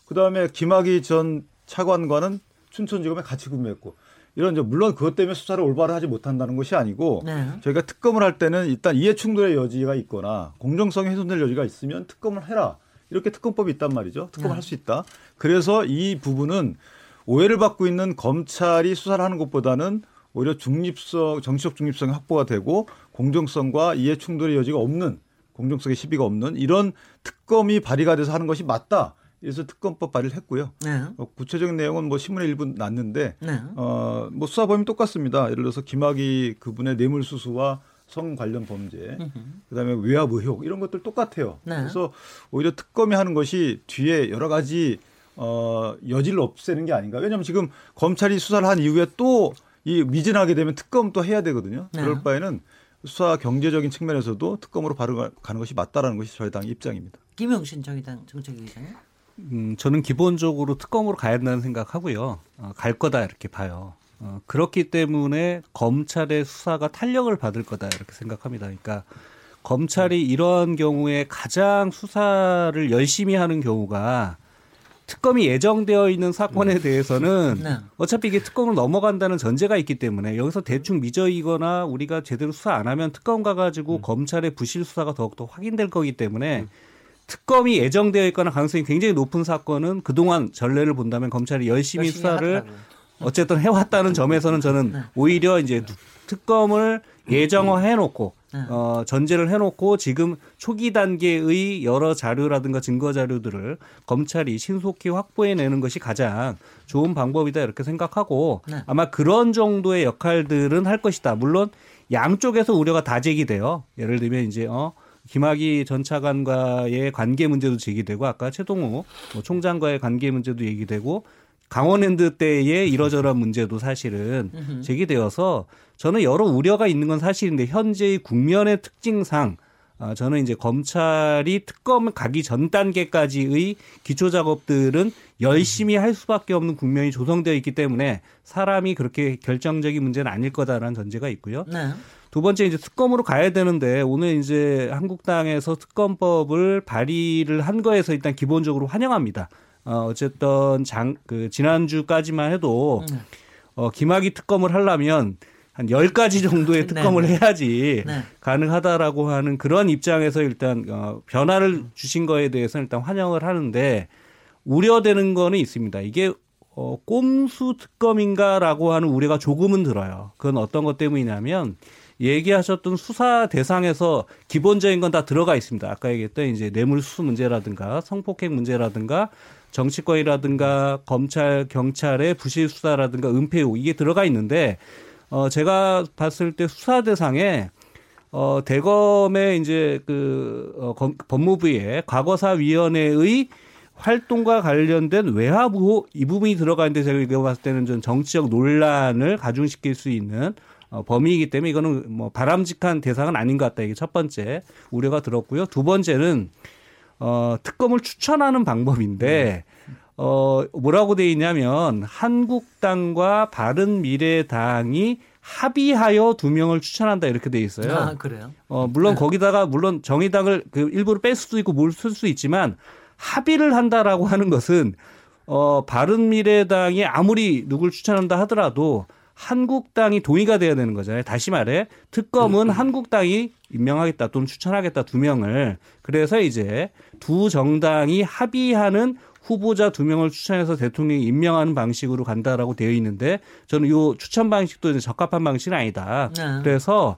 [SPEAKER 5] 그다음에 김학의 전 차관과는 춘천지검에 같이 근무했고 이런 물론 그것 때문에 수사를 올바로 하지 못한다는 것이 아니고 네. 저희가 특검을 할 때는 일단 이해 충돌의 여지가 있거나 공정성이 훼손될 여지가 있으면 특검을 해라 이렇게 특검법이 있단 말이죠 특검을 네. 할수 있다 그래서 이 부분은 오해를 받고 있는 검찰이 수사를 하는 것보다는 오히려 중립성 정치적 중립성이 확보가 되고 공정성과 이해 충돌의 여지가 없는 공정성의 시비가 없는 이런 특검이 발의가 돼서 하는 것이 맞다. 그래서 특검법 발의를 했고요. 네. 어, 구체적인 내용은 뭐 신문에 일부 났는데 네. 어 뭐 수사 범위 똑같습니다. 예를 들어서 김학의 그분의 뇌물 수수와 성 관련 범죄, 그다음에 외압 의혹 이런 것들 똑같아요. 네. 그래서 오히려 특검이 하는 것이 뒤에 여러 가지 어 여지를 없애는 게 아닌가. 왜냐하면 지금 검찰이 수사를 한 이후에 또 이 미진하게 되면 특검 또 해야 되거든요. 네. 그럴 바에는 수사 경제적인 측면에서도 특검으로 바로 가는 것이 맞다라는 것이 저희 당 입장입니다.
[SPEAKER 2] 김영신 정의당 정책위원장.
[SPEAKER 4] 음, 저는 기본적으로 특검으로 가야 된다는 생각하고요. 어, 갈 거다 이렇게 봐요. 어, 그렇기 때문에 검찰의 수사가 탄력을 받을 거다 이렇게 생각합니다. 그러니까 검찰이 이런 경우에 가장 수사를 열심히 하는 경우가 특검이 예정되어 있는 사건에 음. 대해서는 네. 어차피 이게 특검을 넘어간다는 전제가 있기 때문에 여기서 대충 미저이거나 우리가 제대로 수사 안 하면 특검 가가지고 음. 검찰의 부실 수사가 더욱더 확인될 거기 때문에 음. 특검이 예정되어 있거나 가능성이 굉장히 높은 사건은 그동안 전례를 본다면 검찰이 열심히, 열심히 수사를 하더라고요. 어쨌든 해왔다는 점에서는 저는 네. 오히려 이제 특검을 예정화해 놓고 네. 어, 전제를 해놓고 지금 초기 단계의 여러 자료라든가 증거 자료들을 검찰이 신속히 확보해내는 것이 가장 좋은 방법이다 이렇게 생각하고 네. 아마 그런 정도의 역할들은 할 것이다. 물론 양쪽에서 우려가 다 제기돼요. 예를 들면 이제 어 김학의 전 차관과의 관계 문제도 제기되고 아까 최동호 뭐 총장과의 관계 문제도 얘기되고 강원랜드 때의 이러저러한 문제도 사실은 제기되어서 저는 여러 우려가 있는 건 사실인데 현재의 국면의 특징상 아, 저는 이제 검찰이 특검 가기 전 단계까지의 기초 작업들은 열심히 할 수밖에 없는 국면이 조성되어 있기 때문에 사람이 그렇게 결정적인 문제는 아닐 거다라는 전제가 있고요. 네. 두 번째 이제 특검으로 가야 되는데 오늘 이제 한국당에서 특검법을 발의를 한 거에서 일단 기본적으로 환영합니다. 어, 어쨌든 장, 그, 지난주까지만 해도, 음. 어, 김학의 특검을 하려면 한 10가지 정도의 네, 특검을 네. 해야지 네. 가능하다라고 하는 그런 입장에서 일단, 어, 변화를 주신 거에 대해서는 일단 환영을 하는데, 우려되는 거는 있습니다. 이게 어, 꼼수 특검인가라고 하는 우려가 조금은 들어요. 그건 어떤 것 때문이냐면 얘기하셨던 수사 대상에서 기본적인 건 다 들어가 있습니다. 아까 얘기했던 이제 뇌물수수 문제라든가 성폭행 문제라든가 정치권이라든가 검찰 경찰의 부실 수사라든가 은폐 의 이게 들어가 있는데 어 제가 봤을 때 수사 대상에 어 대검의 이제 그 어, 법무부의 과거사위원회의 활동과 관련된 외압 의혹 이 부분이 들어가 있는데 제가 이거 봤을 때는 좀 정치적 논란을 가중시킬 수 있는 어, 범위이기 때문에 이거는 뭐 바람직한 대상은 아닌 것 같다. 이게 첫 번째 우려가 들었고요. 두 번째는 어, 특검을 추천하는 방법인데 어, 뭐라고 돼 있냐면 한국당과 바른미래당이 합의하여 두 명을 추천한다 이렇게 돼 있어요.
[SPEAKER 2] 아, 그래요?
[SPEAKER 4] 어, 물론 네. 거기다가 물론 정의당을 그 일부러 뺄 수도 있고 뭘 쓸 수 있지만 합의를 한다라고 하는 것은 어, 바른미래당이 아무리 누굴 추천한다 하더라도 한국당이 동의가 돼야 되는 거잖아요. 다시 말해 특검은 음. 한국당이 임명하겠다 또는 추천하겠다 두 명을 그래서 이제 두 정당이 합의하는 후보자 두 명을 추천해서 대통령이 임명하는 방식으로 간다라고 되어 있는데 저는 요 추천 방식도 이제 적합한 방식은 아니다. 네. 그래서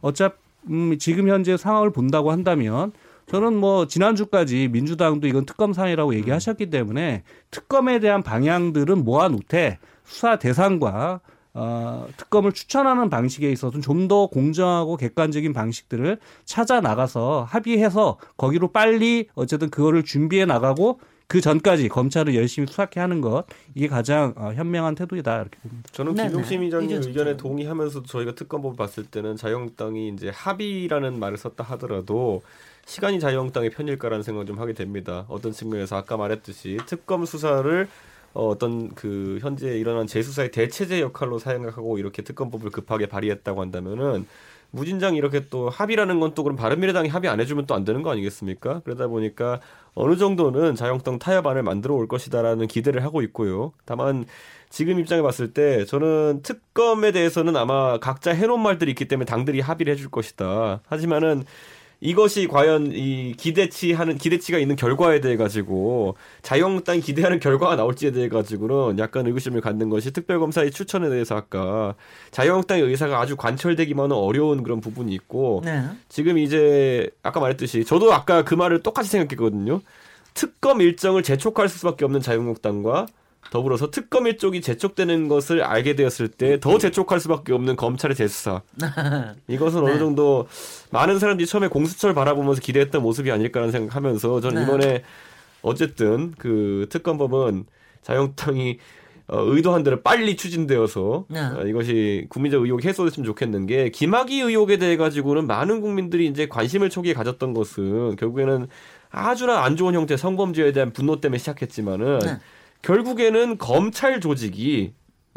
[SPEAKER 4] 어차피 음, 지금 현재 상황을 본다고 한다면 저는 뭐 지난주까지 민주당도 이건 특검 사안이라고 얘기하셨기 때문에 특검에 대한 방향들은 모아놓되 수사 대상과 어, 특검을 추천하는 방식에 있어서는 좀 더 공정하고 객관적인 방식들을 찾아 나가서 합의해서 거기로 빨리 어쨌든 그거를 준비해 나가고 그 전까지 검찰을 열심히 수사해 하는 것 이게 가장 어, 현명한 태도이다 이렇게 봅니다.
[SPEAKER 3] 저는 김용심 위원님 의견에 동의하면서 저희가 특검법 봤을 때는 자유한국당이 이제 합의라는 말을 썼다 하더라도 시간이 자유한국당의 편일까라는 생각을 좀 하게 됩니다. 어떤 측면에서 아까 말했듯이 특검 수사를 어, 어떤 그 현재 일어난 재수사의 대체제 역할로 사용하고 이렇게 특검법을 급하게 발의했다고 한다면은 무진장 이렇게 또 합의라는 건 또 그럼 바른미래당이 합의 안 해주면 또 안 되는 거 아니겠습니까? 그러다 보니까 어느 정도는 자영당 타협안을 만들어 올 것이다라는 기대를 하고 있고요. 다만 지금 입장에 봤을 때 저는 특검에 대해서는 아마 각자 해놓은 말들이 있기 때문에 당들이 합의를 해줄 것이다. 하지만은 이것이 과연 이 기대치 하는 기대치가 있는 결과에 대해 가지고 자유한국당이 기대하는 결과가 나올지에 대해 가지고는 약간 의구심을 갖는 것이 특별검사의 추천에 대해서 아까 자유한국당의 의사가 아주 관철되기만은 어려운 그런 부분이 있고 네. 지금 이제 아까 말했듯이 저도 아까 그 말을 똑같이 생각했거든요. 특검 일정을 재촉할 수밖에 없는 자유한국당과 더불어서 특검 일쪽이 재촉되는 것을 알게 되었을 때 더 재촉할 수밖에 없는 검찰의 재수사. [LAUGHS] 이것은 네. 어느 정도 많은 사람들이 처음에 공수처를 바라보면서 기대했던 모습이 아닐까라는 생각하면서 저는 네. 이번에 어쨌든 그 특검법은 자영당이 어, 의도한 대로 빨리 추진되어서 네. 어, 이것이 국민적 의혹이 해소됐으면 좋겠는 게 김학의 의혹에 대해 가지고는 많은 국민들이 이제 관심을 초기에 가졌던 것은 결국에는 아주나 안 좋은 형태 성범죄에 대한 분노 때문에 시작했지만은 네. 결국에는 검찰 조직이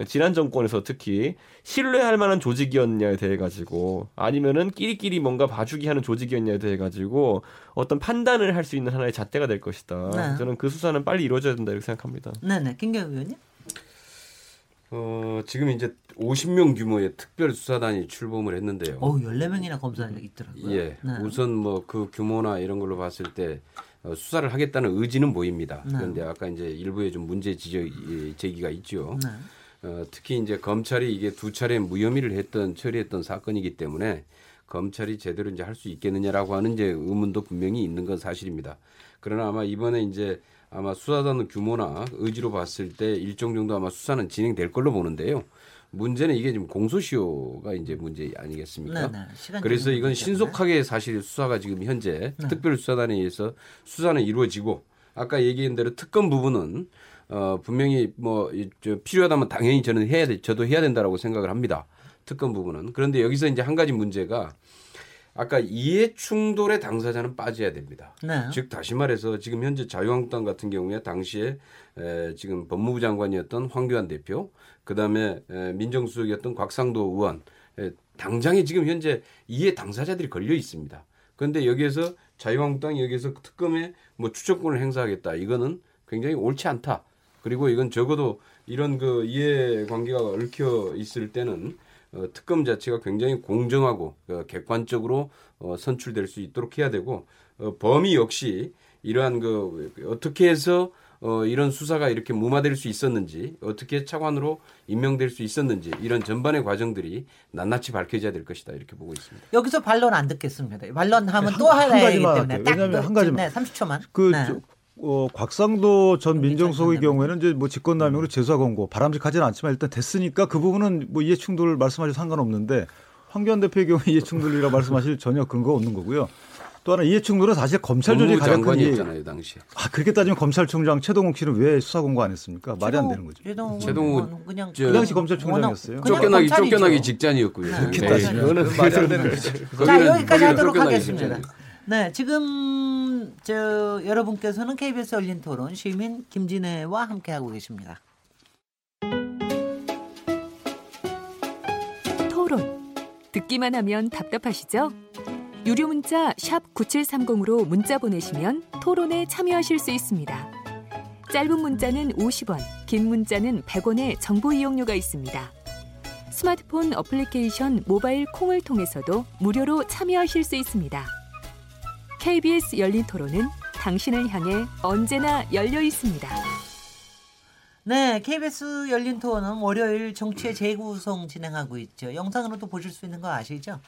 [SPEAKER 3] 지난 정권에서 특히 신뢰할 만한 조직이었냐에 대해 가지고 아니면은 끼리끼리 뭔가 봐주기 하는 조직이었냐에 대해 가지고 어떤 판단을 할 수 있는 하나의 잣대가 될 것이다. 네. 저는 그 수사는 빨리 이루어져야 된다 이렇게 생각합니다.
[SPEAKER 2] 네 네, 김경 의원님.
[SPEAKER 6] 어, 지금 이제 50명 규모의 특별 수사단이 출범을 했는데요.
[SPEAKER 2] 어, 14명이나 검사가 있더라고요.
[SPEAKER 6] 예. 네. 우선 뭐 그 규모나 이런 걸로 봤을 때 어, 수사를 하겠다는 의지는 보입니다. 네. 그런데 아까 이제 일부에 좀 문제 지적 제기가 있죠. 네. 어, 특히 이제 검찰이 이게 두 차례 무혐의를 했던 처리했던 사건이기 때문에 검찰이 제대로 이제 할 수 있겠느냐라고 하는 이제 의문도 분명히 있는 건 사실입니다. 그러나 아마 이번에 이제 아마 수사단 규모나 의지로 봤을 때 일정 정도 아마 수사는 진행될 걸로 보는데요. 문제는 이게 지금 공소시효가 이제 문제 아니겠습니까? 네, 네. 그래서 이건 신속하게 사실 수사가 지금 현재 네. 특별수사단에 의해서 수사는 이루어지고 아까 얘기한 대로 특검 부분은 어 분명히 뭐 필요하다면 당연히 저는 해야 돼 저도 해야 된다라고 생각을 합니다. 특검 부분은 그런데 여기서 이제 한 가지 문제가 아까 이해 충돌의 당사자는 빠져야 됩니다. 네. 즉 다시 말해서 지금 현재 자유한국당 같은 경우에 당시에 에, 지금 법무부 장관이었던 황교안 대표, 그 다음에 민정수석이었던 곽상도 의원, 에, 당장에 지금 현재 이해 당사자들이 걸려 있습니다. 그런데 여기에서 자유한국당이 여기에서 특검에 뭐 추천권을 행사하겠다. 이거는 굉장히 옳지 않다. 그리고 이건 적어도 이런 그 이해 관계가 얽혀 있을 때는 어, 특검 자체가 굉장히 공정하고 어, 객관적으로 어, 선출될 수 있도록 해야 되고 어, 범위 역시 이러한 그 어떻게 해서 어, 이런 수사가 이렇게 무마될 수 있었는지 어떻게 차관으로 임명될 수 있었는지 이런 전반의 과정들이 낱낱이 밝혀져야 될 것이다 이렇게 보고 있습니다.
[SPEAKER 2] 여기서 반론 안 듣겠습니다. 반론하면 네, 또 하나 얘기 때문에
[SPEAKER 5] 왜냐하면 한 가지만
[SPEAKER 2] 네, 30초만.
[SPEAKER 5] 그 네. 저, 어, 곽상도 전 민정수석의 경우에는 이제 뭐 직권남용으로 재수사 권고 바람직하지는 않지만 일단 됐으니까 그 부분은 뭐 이해 충돌 말씀하셔도 상관없는데 황교안 대표의 경우 이해 충돌이라 말씀하실 전혀 근거 없는 거고요. 또 하나 이해 충돌은 사실 검찰 조직 가장 큰
[SPEAKER 6] 이해. 잖아요 당시.
[SPEAKER 5] 아 그렇게 따지면 검찰총장 최동욱 씨는 왜 수사 공고 안 했습니까? 말이 안 되는 거죠.
[SPEAKER 6] 최동욱
[SPEAKER 2] 그냥
[SPEAKER 5] 그 당시 검찰총장이었어요.
[SPEAKER 6] 쫓겨나기 쫓겨나기 직전이었고요.
[SPEAKER 5] 네. 그렇게 따지면 그건 말이 안 되는 거죠.
[SPEAKER 2] 자 여기까지 하도록 하겠습니다. 네, 지금 저 여러분께서는 KBS 열린 토론 시민 김진애와 함께 하고 계십니다.
[SPEAKER 1] 토론 듣기만 하면 답답하시죠? 유료 문자 샵 9730으로 문자 보내시면 토론에 참여하실 수 있습니다. 짧은 문자는 50원, 긴 문자는 100원의 정보 이용료가 있습니다. 스마트폰 어플리케이션 모바일 콩을 통해서도 무료로 참여하실 수 있습니다. KBS 열린 토론은 당신을 향해 언제나 열려 있습니다.
[SPEAKER 2] 네, KBS 열린 토론은 월요일 정치의 재구성 진행하고 있죠. 영상으로도 보실 수 있는 거 아시죠?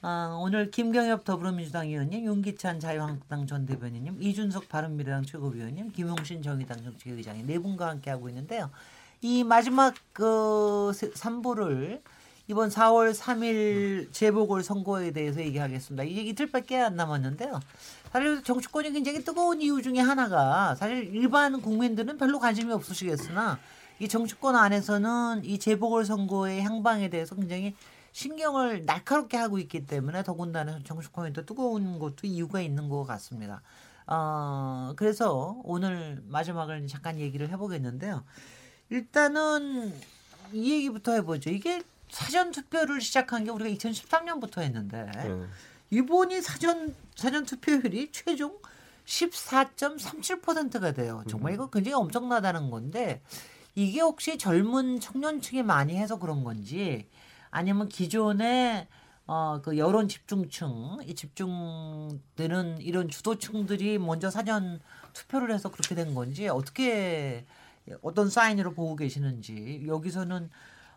[SPEAKER 2] 어, 오늘 김경엽 더불어민주당 의원님, 윤기찬 자유한국당 전 대변인님, 이준석 바른미래당 최고위원님, 김용신 정의당 정책의장이 네 분과 함께 하고 있는데요. 이 마지막 그 3부를 이번 4월 3일 재보궐 선거에 대해서 얘기하겠습니다. 이제 이틀밖에 안 남았는데요. 사실 정치권이 굉장히 뜨거운 이유 중에 하나가 사실 일반 국민들은 별로 관심이 없으시겠으나 이 정치권 안에서는 이 재보궐 선거의 향방에 대해서 굉장히 신경을 날카롭게 하고 있기 때문에 더군다나 정치권이 더 뜨거운 것도 이유가 있는 것 같습니다. 어, 그래서 오늘 마지막을 잠깐 얘기를 해보겠는데요. 일단은 이 얘기부터 해보죠. 이게 사전 투표를 시작한 게 우리가 2013년부터 했는데 네. 이번이 사전 사전 투표율이 최종 14.37%가 돼요. 정말 이거 굉장히 엄청나다는 건데 이게 혹시 젊은 청년층이 많이 해서 그런 건지 아니면 기존에 어, 그 여론 집중층, 이 집중되는 이런 주도층들이 먼저 사전 투표를 해서 그렇게 된 건지 어떻게 어떤 사인으로 보고 계시는지 여기서는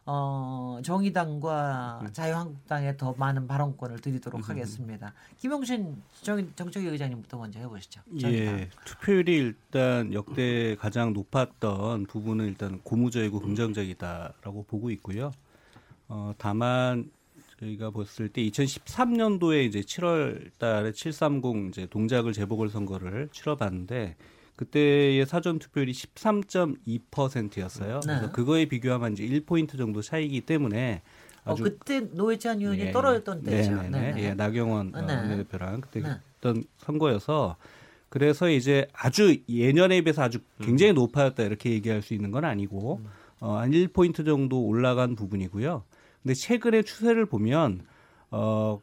[SPEAKER 2] 어, 정의당과 음. 자유한국당에 더 많은 발언권을 드리도록 음. 하겠습니다. 김용신 정, 정책위 의장님부터 먼저 해보시죠.
[SPEAKER 4] 정의당. 예, 투표율이 일단 역대 가장 높았던 부분은 일단 고무적이고 긍정적이다라고 보고 있고요. 어, 다만 저희가 봤을 때 2013년도에 이제 7월 달에 730 이제 동작을 재보궐 선거를 치러봤는데 그때의 사전 투표율이 13.2%였어요. 네. 그래서 그거에 비교하면 이제 1포인트 정도 차이기 때문에
[SPEAKER 2] 어, 아주 어, 그때 노회찬 의원이 네. 떨어졌던 때죠.
[SPEAKER 4] 네, 네, 네. 예, 나경원 네. 원내대표랑 그때 네. 했던 선거여서 그래서 이제 아주 예년에 비해서 아주 굉장히 음. 높아졌다 이렇게 얘기할 수 있는 건 아니고 음. 어, 한 1포인트 정도 올라간 부분이고요. 근데 최근의 추세를 보면 어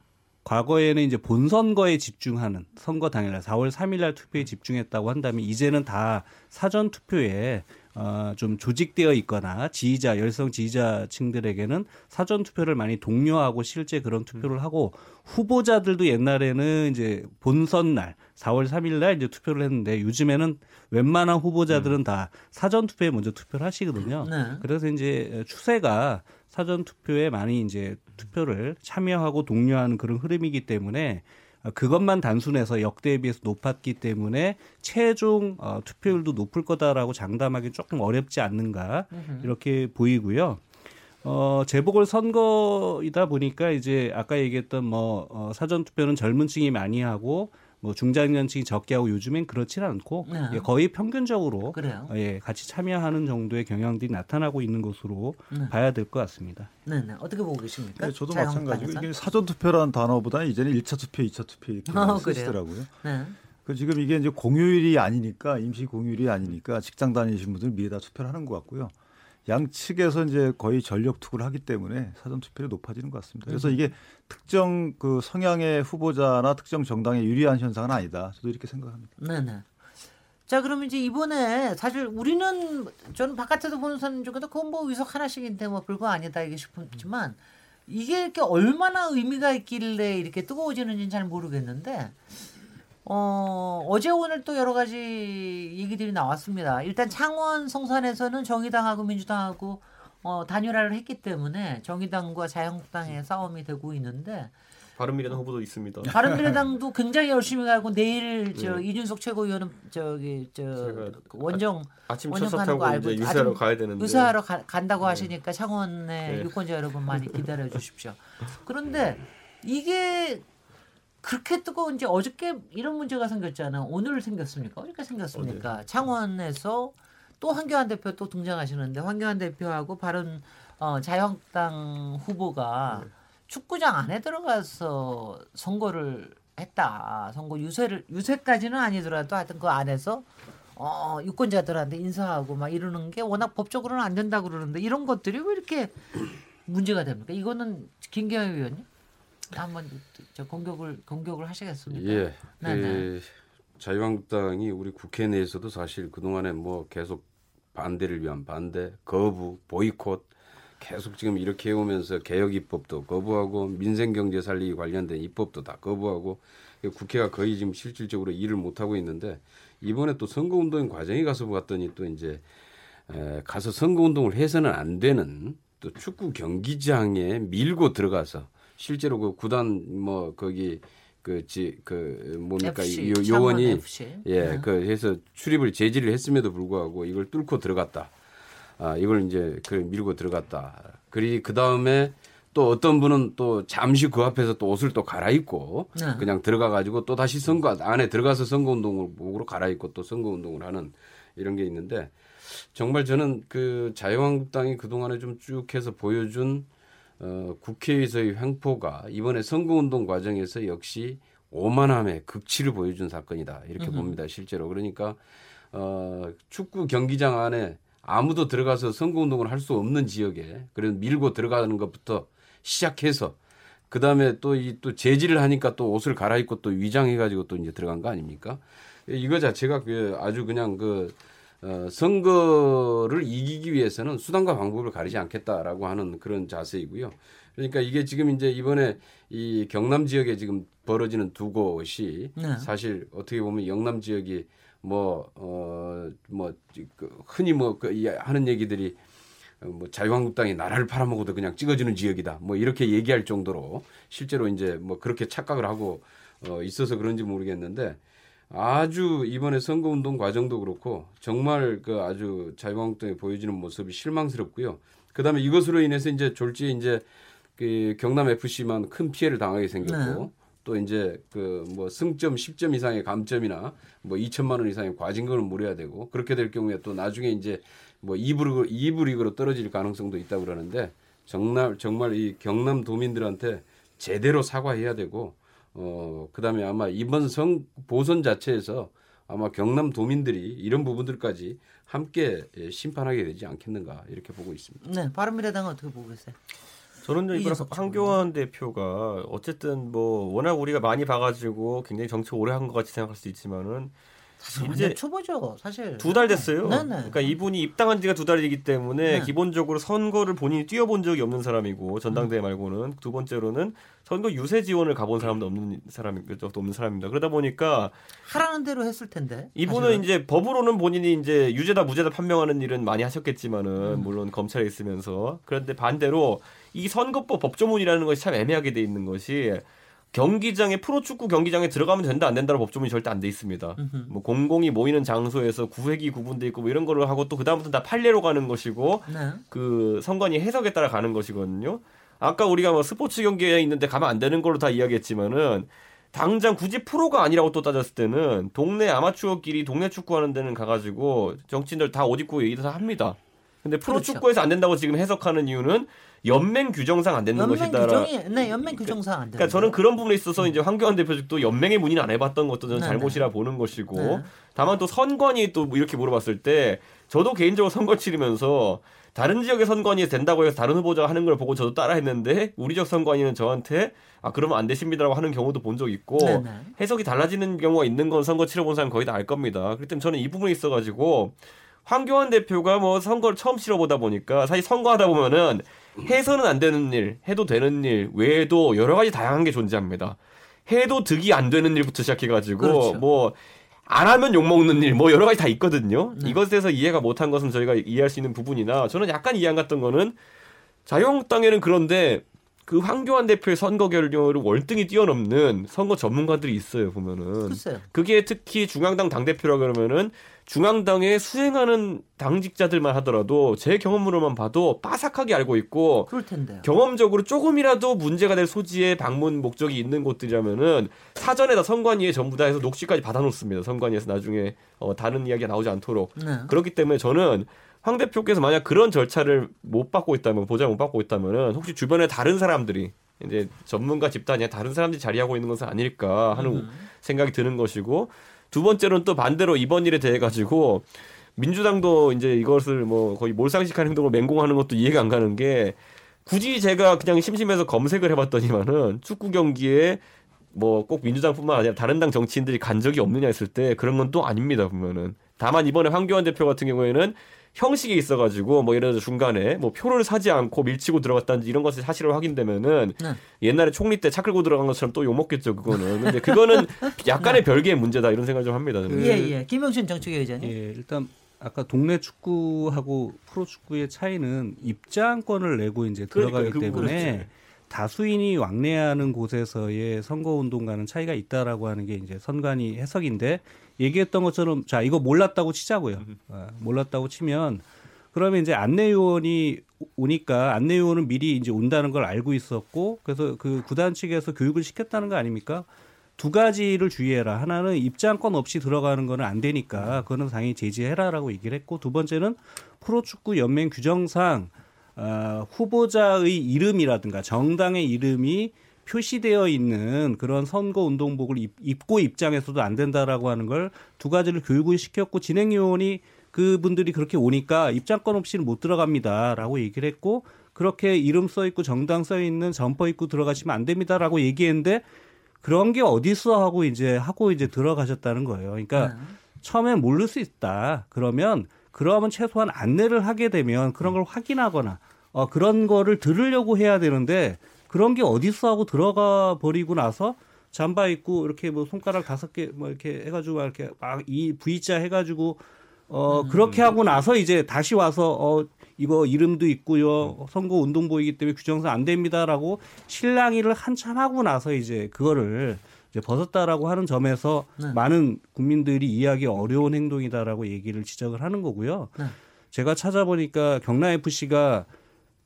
[SPEAKER 4] 과거에는 이제 본선거에 집중하는 선거 당일날 4월 3일날 투표에 집중했다고 한다면 이제는 다 사전 투표에 어, 좀 조직되어 있거나 지지자 열성 지지자층들에게는 사전 투표를 많이 독려하고 실제 그런 투표를 하고 후보자들도 옛날에는 이제 본선 날 4월 3일 날 이제 투표를 했는데 요즘에는 웬만한 후보자들은 다 사전 투표에 먼저 투표를 하시거든요. 네. 그래서 이제 추세가 사전 투표에 많이 이제 투표를 참여하고 독려하는 그런 흐름이기 때문에 그것만 단순해서 역대에 비해서 높았기 때문에 최종 어, 투표율도 높을 거다라고 장담하기 조금 어렵지 않는가 이렇게 보이고요. 어, 재보궐 선거이다 보니까 이제 아까 얘기했던 뭐 어, 사전 투표는 젊은 층이 많이 하고 뭐 중장년층이 적게 하고 요즘엔 그렇지는 않고 네. 예, 거의 평균적으로 그래요. 예, 같이 참여하는 정도의 경향들이 나타나고 있는 것으로 네. 봐야 될 것 같습니다.
[SPEAKER 2] 네, 네. 어떻게 보고 계십니까? 네,
[SPEAKER 5] 저도 마찬가지고 이게 사전 투표라는 단어보다는 이제는 1차 투표, 2차 투표 이렇게 어, 쓰시더라고요. 네. 그 지금 이게 이제 공휴일이 아니니까 임시 공휴일이 아니니까 직장 다니시는 분들 미래다 투표를 하는 것 같고요. 양측에서 이제 거의 전력 투구를 하기 때문에 사전 투표율이 높아지는 것 같습니다. 그래서 음. 이게 특정 그 성향의 후보자나 특정 정당에 유리한 현상은 아니다. 저도 이렇게 생각합니다.
[SPEAKER 2] 네네. 자, 그러면 이제 이번에 사실 우리는 저는 바깥에서 보는 사람 중에도 그건 뭐 위석 하나씩인데 뭐 별거 아니다 이게 싶지만 이게 이렇게 얼마나 의미가 있길래 이렇게 뜨거워지는지는 잘 모르겠는데 어, 어제 오늘 또 여러 가지 얘기들이 나왔습니다. 일단 창원 성산에서는 정의당하고 민주당하고 어, 단일화를 했기 때문에 정의당과 자유한국당의 싸움이 되고 있는데
[SPEAKER 3] 바른미래당 후보도 있습니다.
[SPEAKER 2] 바른미래당도 [LAUGHS] 굉장히 열심히 가고 내일 저 네. 이준석 최고위원은 저기 저 원정
[SPEAKER 3] 아, 아침 원정 가는 거 알고 유세하러 가야 되는데
[SPEAKER 2] 유세하러 가, 간다고 네. 하시니까 창원의 네. 유권자 여러분 많이 [LAUGHS] 기다려 주십시오. 그런데 이게 그렇게 뜨거운지 어저께 이런 문제가 생겼잖아. 오늘 생겼습니까? 어저께 생겼습니까? 어제. 창원에서 또 황교안 대표 또 등장하시는데 황교안 대표하고 바른 어, 자유한국당 후보가 네. 축구장 안에 들어가서 선거를 했다. 선거 유세를 유세까지는 아니더라도 하여튼 그 안에서 어, 유권자들한테 인사하고 막 이러는 게 워낙 법적으로는 안 된다고 그러는데 이런 것들이 왜 이렇게 문제가 됩니까? 이거는 김경희 의원님? 한번 저 공격을 공격을 하시겠습니까?
[SPEAKER 6] 예. 네, 그 네. 자유한국당이 우리 국회 내에서도 사실 그 동안에 뭐 계속 반대를 위한 반대, 거부, 보이콧 계속 지금 이렇게 해오면서 개혁 입법도 거부하고 민생 경제 살리기 관련된 입법도 다 거부하고 국회가 거의 지금 실질적으로 일을 못 하고 있는데 이번에 또 선거 운동 과정에 가서 봤더니 또 이제 에, 가서 선거 운동을 해서는 안 되는 또 축구 경기장에 밀고 들어가서 실제로 그 구단 뭐 거기 그지그 그 뭡니까 FC, 요, 요원이 예, 네. 그 해서 출입을 제지를 했음에도 불구하고 이걸 뚫고 들어갔다. 아, 이걸 이제 그 밀고 들어갔다. 그리 그 다음에 또 어떤 분은 또 잠시 그 앞에서 또 옷을 또 갈아입고 네. 그냥 들어가 가지고 또 다시 선거 안에 들어가서 선거 운동을 목으로 갈아입고 또 선거 운동을 하는 이런 게 있는데 정말 저는 그 자유한국당이 그 동안에 좀 쭉 해서 보여준 어, 국회에서의 횡포가 이번에 선거운동 과정에서 역시 오만함의 극치를 보여준 사건이다. 이렇게 봅니다 실제로. 그러니까 어, 축구 경기장 안에 아무도 들어가서 선거운동을 할 수 없는 지역에 그래서 밀고 들어가는 것부터 시작해서 그 다음에 또 이 또 재질을 하니까 또 옷을 갈아입고 또 위장해가지고 또 이제 들어간 거 아닙니까? 이거 자체가 그 아주 그냥 그 어, 선거를 이기기 위해서는 수단과 방법을 가리지 않겠다라고 하는 그런 자세이고요. 그러니까 이게 지금 이제 이번에 이 경남 지역에 지금 벌어지는 두 곳이 네. 사실 어떻게 보면 영남 지역이 뭐, 어, 뭐, 그 흔히 뭐, 그, 하는 얘기들이 뭐 자유한국당이 나라를 팔아먹어도 그냥 찍어주는 지역이다. 뭐 이렇게 얘기할 정도로 실제로 이제 뭐 그렇게 착각을 하고 어, 있어서 그런지 모르겠는데 아주 이번에 선거운동 과정도 그렇고 정말 그 아주 자유한국당이 보여지는 모습이 실망스럽고요. 그 다음에 이것으로 인해서 이제 졸지에 이제 그 경남 FC만 큰 피해를 당하게 생겼고 네. 또 이제 그 뭐 승점 10점 이상의 감점이나 뭐 2천만 원 이상의 과징금을 물어야 되고 그렇게 될 경우에 또 나중에 이제 뭐 2부 리그 2부 리그로 떨어질 가능성도 있다고 그러는데 정말 정말 이 경남 도민들한테 제대로 사과해야 되고 어, 그 다음에 아마 이번 성, 보선 자체에서 아마 경남 도민들이 이런 부분들까지 함께 예, 심판하게 되지 않겠는가 이렇게 보고 있습니다.
[SPEAKER 2] 네, 바른미래당은 어떻게 보고 계세요?
[SPEAKER 3] 저는 이번 황교안 대표가 어쨌든 뭐 워낙 우리가 많이 봐가지고 굉장히 정치 오래 한 것 같이 생각할 수 있지만은
[SPEAKER 2] 이제 초보죠, 사실.
[SPEAKER 3] 두 달 됐어요. 네네. 네. 그러니까 이분이 입당한 지가 두 달이기 때문에 네. 기본적으로 선거를 본인이 뛰어본 적이 없는 사람이고 전당대회 음. 말고는 두 번째로는 선거 유세 지원을 가본 사람도 없는 사람이 적도 없는 사람입니다. 그러다 보니까
[SPEAKER 2] 하라는 대로 했을 텐데.
[SPEAKER 3] 이분은 사실은. 이제 법으로는 본인이 이제 유죄다 무죄다 판명하는 일은 많이 하셨겠지만은 음. 물론 검찰에 있으면서 그런데 반대로 이 선거법 법조문이라는 것이 참 애매하게 돼 있는 것이 경기장에 프로축구 경기장에 들어가면 된다 안 된다는 법조문이 절대 안 돼 있습니다. 음흠. 뭐 공공이 모이는 장소에서 구획이 구분돼 있고 뭐 이런 거를 하고 또 그다음부터 다 판례로 가는 것이고 네. 그 선관위 해석에 따라 가는 것이거든요. 아까 우리가 뭐 스포츠 경기에 있는데 가면 안 되는 걸로 다 이야기했지만은 당장 굳이 프로가 아니라고 또 따졌을 때는 동네 아마추어끼리 동네 축구하는 데는 가가지고 정치인들 다 옷 입고 얘기를 합니다. 근데 프로축구에서 그렇죠. 안 된다고 지금 해석하는 이유는 연맹 규정상 안 되는
[SPEAKER 2] 연맹
[SPEAKER 3] 것이다.
[SPEAKER 2] 규정이, 네, 연맹 규정상 안
[SPEAKER 3] 되는. 그러니까 저는 그런 부분에 있어서 이제 황교안 대표 측도 연맹의 문의는 안 해봤던 것도 저는 네, 잘못이라 네. 보는 것이고, 네. 다만 또 선관위 또 이렇게 물어봤을 때 저도 개인적으로 선거 치르면서 다른 지역의 선관위 된다고 해서 다른 후보자가 하는 걸 보고 저도 따라 했는데 우리 지역 선관위는 저한테 아 그러면 안 되십니다라고 하는 경우도 본 적 있고 네네. 네. 해석이 달라지는 경우가 있는 건 선거 치러본 사람 거의 다 알 겁니다. 그렇기 때문에 저는 이 부분에 있어가지고 황교안 대표가 뭐 선거를 처음 치러보다 보니까 사실 선거하다 보면은 해서는 안 되는 일, 해도 되는 일 외에도 여러 가지 다양한 게 존재합니다. 해도 득이 안 되는 일부터 시작해가지고 그렇죠. 뭐안 하면 욕 먹는 일, 뭐 여러 가지 다 있거든요. 네. 이것에 대해서 이해가 못한 것은 저희가 이해할 수 있는 부분이나 저는 약간 이해 안 갔던 거는 자유한국당에는 그런데 그 황교안 대표의 선거 결과를 월등히 뛰어넘는 선거 전문가들이 있어요 보면은. 글쎄요. 그게 특히 중앙당 당 대표라 그러면은 중앙당에 수행하는 당직자들만 하더라도 제 경험으로만 봐도 빠삭하게 알고 있고
[SPEAKER 2] 그럴 텐데요.
[SPEAKER 3] 경험적으로 조금이라도 문제가 될 소지의 방문 목적이 있는 곳들이라면은 사전에 다 선관위에 전부 다 해서 녹취까지 받아놓습니다. 선관위에서 나중에 어, 다른 이야기가 나오지 않도록 네. 그렇기 때문에 저는 황 대표께서 만약 그런 절차를 못 받고 있다면 보장 못 받고 있다면은 혹시 주변에 다른 사람들이 이제 전문가 집단이 다른 사람들이 자리하고 있는 것은 아닐까 하는 음. 생각이 드는 것이고 두 번째로는 또 반대로 이번 일에 대해 가지고 민주당도 이제 이것을 뭐 거의 몰상식한 행동을 맹공하는 것도 이해가 안 가는 게 굳이 제가 그냥 심심해서 검색을 해봤더니만은 축구 경기에 뭐 꼭 민주당뿐만 아니라 다른 당 정치인들이 간 적이 없느냐 했을 때 그런 건 또 아닙니다 보면은. 다만 이번에 황교안 대표 같은 경우에는 형식이 있어가지고 뭐 예를 들어 중간에 뭐 표를 사지 않고 밀치고 들어갔다든지 이런 것이 사실로 확인되면은 네. 옛날에 총리 때 차 끌고 들어간 것처럼 또 욕먹겠죠 그거는 근데 그거는 [LAUGHS] 약간의 네. 별개의 문제다 이런 생각 좀 합니다
[SPEAKER 2] 저는. 예예 예. 김영신 정책위 의장님.
[SPEAKER 4] 예 일단 아까 동네 축구하고 프로 축구의 차이는 입장권을 내고 이제 들어가기 그러니까, 때문에 그렇죠. 다수인이 왕래하는 곳에서의 선거 운동과는 차이가 있다라고 하는 게 이제 선관위 해석인데 얘기했던 것처럼 자 이거 몰랐다고 치자고요. 아, 몰랐다고 치면 그러면 이제 안내요원이 오니까 안내요원은 미리 이제 온다는 걸 알고 있었고 그래서 그 구단 측에서 교육을 시켰다는 거 아닙니까? 두 가지를 주의해라. 하나는 입장권 없이 들어가는 거는 안 되니까 그거는 당연히 제지해라라고 얘기를 했고 두 번째는 프로축구 연맹 규정상 어, 후보자의 이름이라든가 정당의 이름이 표시되어 있는 그런 선거 운동복을 입, 고 입장에서도 안 된다라고 하는 걸 두 가지를 교육을 시켰고 진행요원이 그분들이 그렇게 오니까 입장권 없이는 못 들어갑니다라고 얘기를 했고 그렇게 이름 써 있고 정당 써 있는 점퍼 입고 들어가시면 안 됩니다라고 얘기했는데 그런 게 어디서 하고 이제 하고 이제 들어가셨다는 거예요. 그러니까 네. 처음엔 모를 수 있다. 그러면 그러면 최소한 안내를 하게 되면 그런 걸 확인하거나 어, 그런 거를 들으려고 해야 되는데 그런 게 어디서 하고 들어가 버리고 나서 잠바 입고 이렇게 뭐 손가락 다섯 개 뭐 이렇게 해가지고 이렇게 막 이 V자 해가지고 어 음. 그렇게 하고 나서 이제 다시 와서 어 이거 이름도 있고요 선거 운동보이기 때문에 규정상 안 됩니다라고 실랑이를 한참 하고 나서 이제 그거를 이제 벗었다라고 하는 점에서 네. 많은 국민들이 이해하기 어려운 행동이다라고 얘기를 지적을 하는 거고요. 네. 제가 찾아보니까 경남 FC가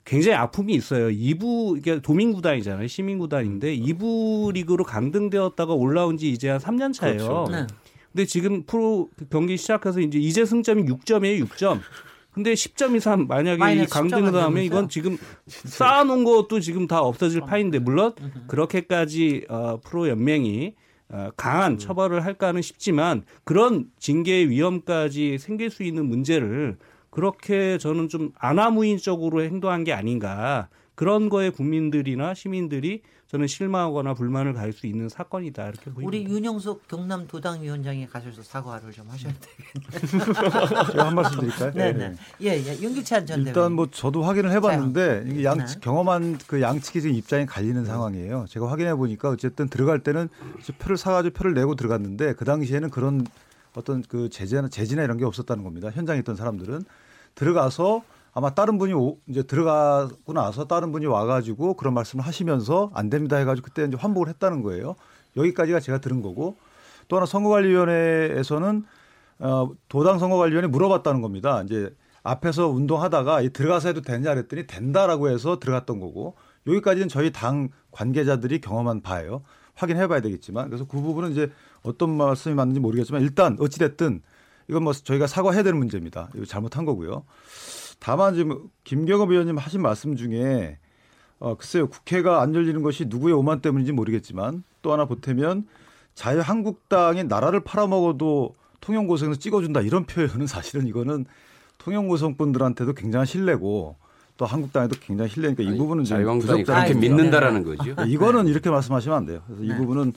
[SPEAKER 4] 굉장히 아픔이 있어요. 2부 이게 도민구단이잖아요. 시민구단인데 2부 리그로 강등되었다가 올라온 지 이제 한 3년 차예요. 그렇죠. 네. 근데 지금 프로 경기 시작해서 이제 이제 승점이 6점이에요. 6점. 근데 10점 이상 만약에 이 강등을 하면 이건 지금 쌓아놓은 것도 지금 다 없어질 파인데 물론 그렇게까지 어, 프로 연맹이 어, 강한 처벌을 할까는 싶지만 그런 징계의 위험까지 생길 수 있는 문제를 그렇게 저는 좀 아나무인적으로 행동한 게 아닌가 그런 거에 국민들이나 시민들이 저는 실망하거나 불만을 가질 수 있는 사건이다 이렇게 보입니다.
[SPEAKER 2] 우리 윤영석 경남 도당위원장이 가셔서 사과를 좀 하셔야
[SPEAKER 5] 되겠네요. 제가 한 말씀 드릴까요?
[SPEAKER 2] 네, 네. 예, 예. 윤기찬 전
[SPEAKER 5] 일단 뭐 저도 확인을 해봤는데 이게 양 네. 경험한 그 양측이 지금 입장이 갈리는 상황이에요. 제가 확인해 보니까 어쨌든 들어갈 때는 표를 사가지고 표를 내고 들어갔는데 그 당시에는 그런 어떤 그 제재나 제지나 이런 게 없었다는 겁니다. 현장에 있던 사람들은 들어가서 아마 다른 분이 오, 이제 들어가고 나서 다른 분이 와가지고 그런 말씀을 하시면서 안 됩니다 해가지고 그때 이제 환복을 했다는 거예요. 여기까지가 제가 들은 거고 또 하나 선거관리위원회에서는 어, 도당 선거관리위원회 물어봤다는 겁니다. 이제 앞에서 운동하다가 들어가서 해도 되냐 그랬더니 된다라고 해서 들어갔던 거고 여기까지는 저희 당 관계자들이 경험한 바예요. 확인해 봐야 되겠지만 그래서 그 부분은 이제 어떤 말씀이 맞는지 모르겠지만 일단 어찌됐든 이건 뭐 저희가 사과해야 되는 문제입니다. 이거 잘못한 거고요. 다만 지금 김경업 의원님 하신 말씀 중에 어, 글쎄요 국회가 안 열리는 것이 누구의 오만 때문인지 모르겠지만 또 하나 보태면 자유한국당이 나라를 팔아먹어도 통영고성에서 찍어준다 이런 표현은 사실은 이거는 통영고성분들한테도 굉장한 신뢰고 또 한국당에도 굉장히 신뢰니까 이 부분은
[SPEAKER 6] 자유한국당이 그렇게 믿는다라는 거죠.
[SPEAKER 5] 네, 이거는 이렇게 말씀하시면 안 돼요. 그래서 이 네. 부분은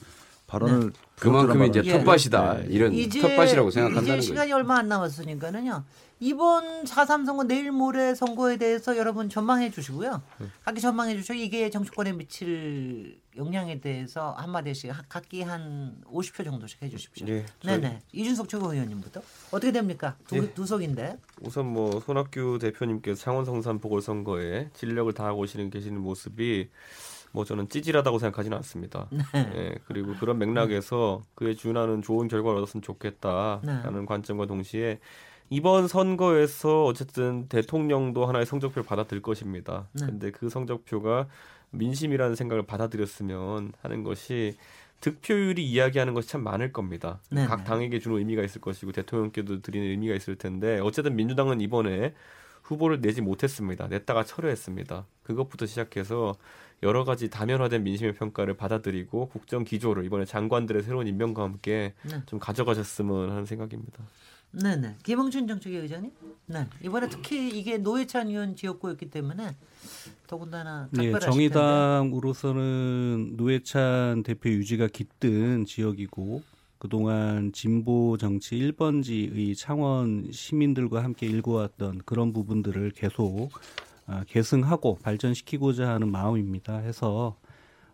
[SPEAKER 5] 발언을 네.
[SPEAKER 6] 그만큼 이제 텃밭이다 네. 이런 텃밭이라고 생각한다는 거죠.
[SPEAKER 2] 시간이 얼마 안 남았으니까는요. 이번 4.3 선거 내일 모레 선거에 대해서 여러분 전망해 주시고요. 각기 전망해 주시고 이게 정치권에 미칠 영향에 대해서 한마디씩 각기 한 50표 정도씩 해 주십시오. 네. 네네. 이준석 최고위원님부터 어떻게 됩니까? 두, 네. 두 석인데.
[SPEAKER 3] 우선 뭐 손학규 대표님께서 창원 성산 보궐선거에 진력을 다하고 오시는 계시는 모습이 뭐 저는 찌질하다고 생각하지는 않습니다. 네. 네. 그리고 그런 맥락에서 그에 준하는 좋은 결과를 얻었으면 좋겠다라는 네. 관점과 동시에 이번 선거에서 어쨌든 대통령도 하나의 성적표를 받아들 것입니다. 네. 근데 그 성적표가 민심이라는 생각을 받아들였으면 하는 것이 득표율이 이야기하는 것이 참 많을 겁니다. 네. 각 당에게 주는 의미가 있을 것이고 대통령께도 드리는 의미가 있을 텐데 어쨌든 민주당은 이번에 후보를 내지 못했습니다. 냈다가 철회했습니다. 그것부터 시작해서 여러 가지 다면화된 민심의 평가를 받아들이고 국정 기조를 이번에 장관들의 새로운 임명과 함께 네. 좀 가져가셨으면 하는 생각입니다.
[SPEAKER 2] 네네. 김홍준 정책위 의장님. 네. 이번에 특히 이게 노회찬 의원 지역구였기 때문에 더군다나
[SPEAKER 4] 네, 정의당으로서는 노회찬 대표 유지가 깃든 지역이고 그동안 진보 정치 1번지의 창원 시민들과 함께 일궈왔던 그런 부분들을 계속 아, 계승하고 발전시키고자 하는 마음입니다. 해서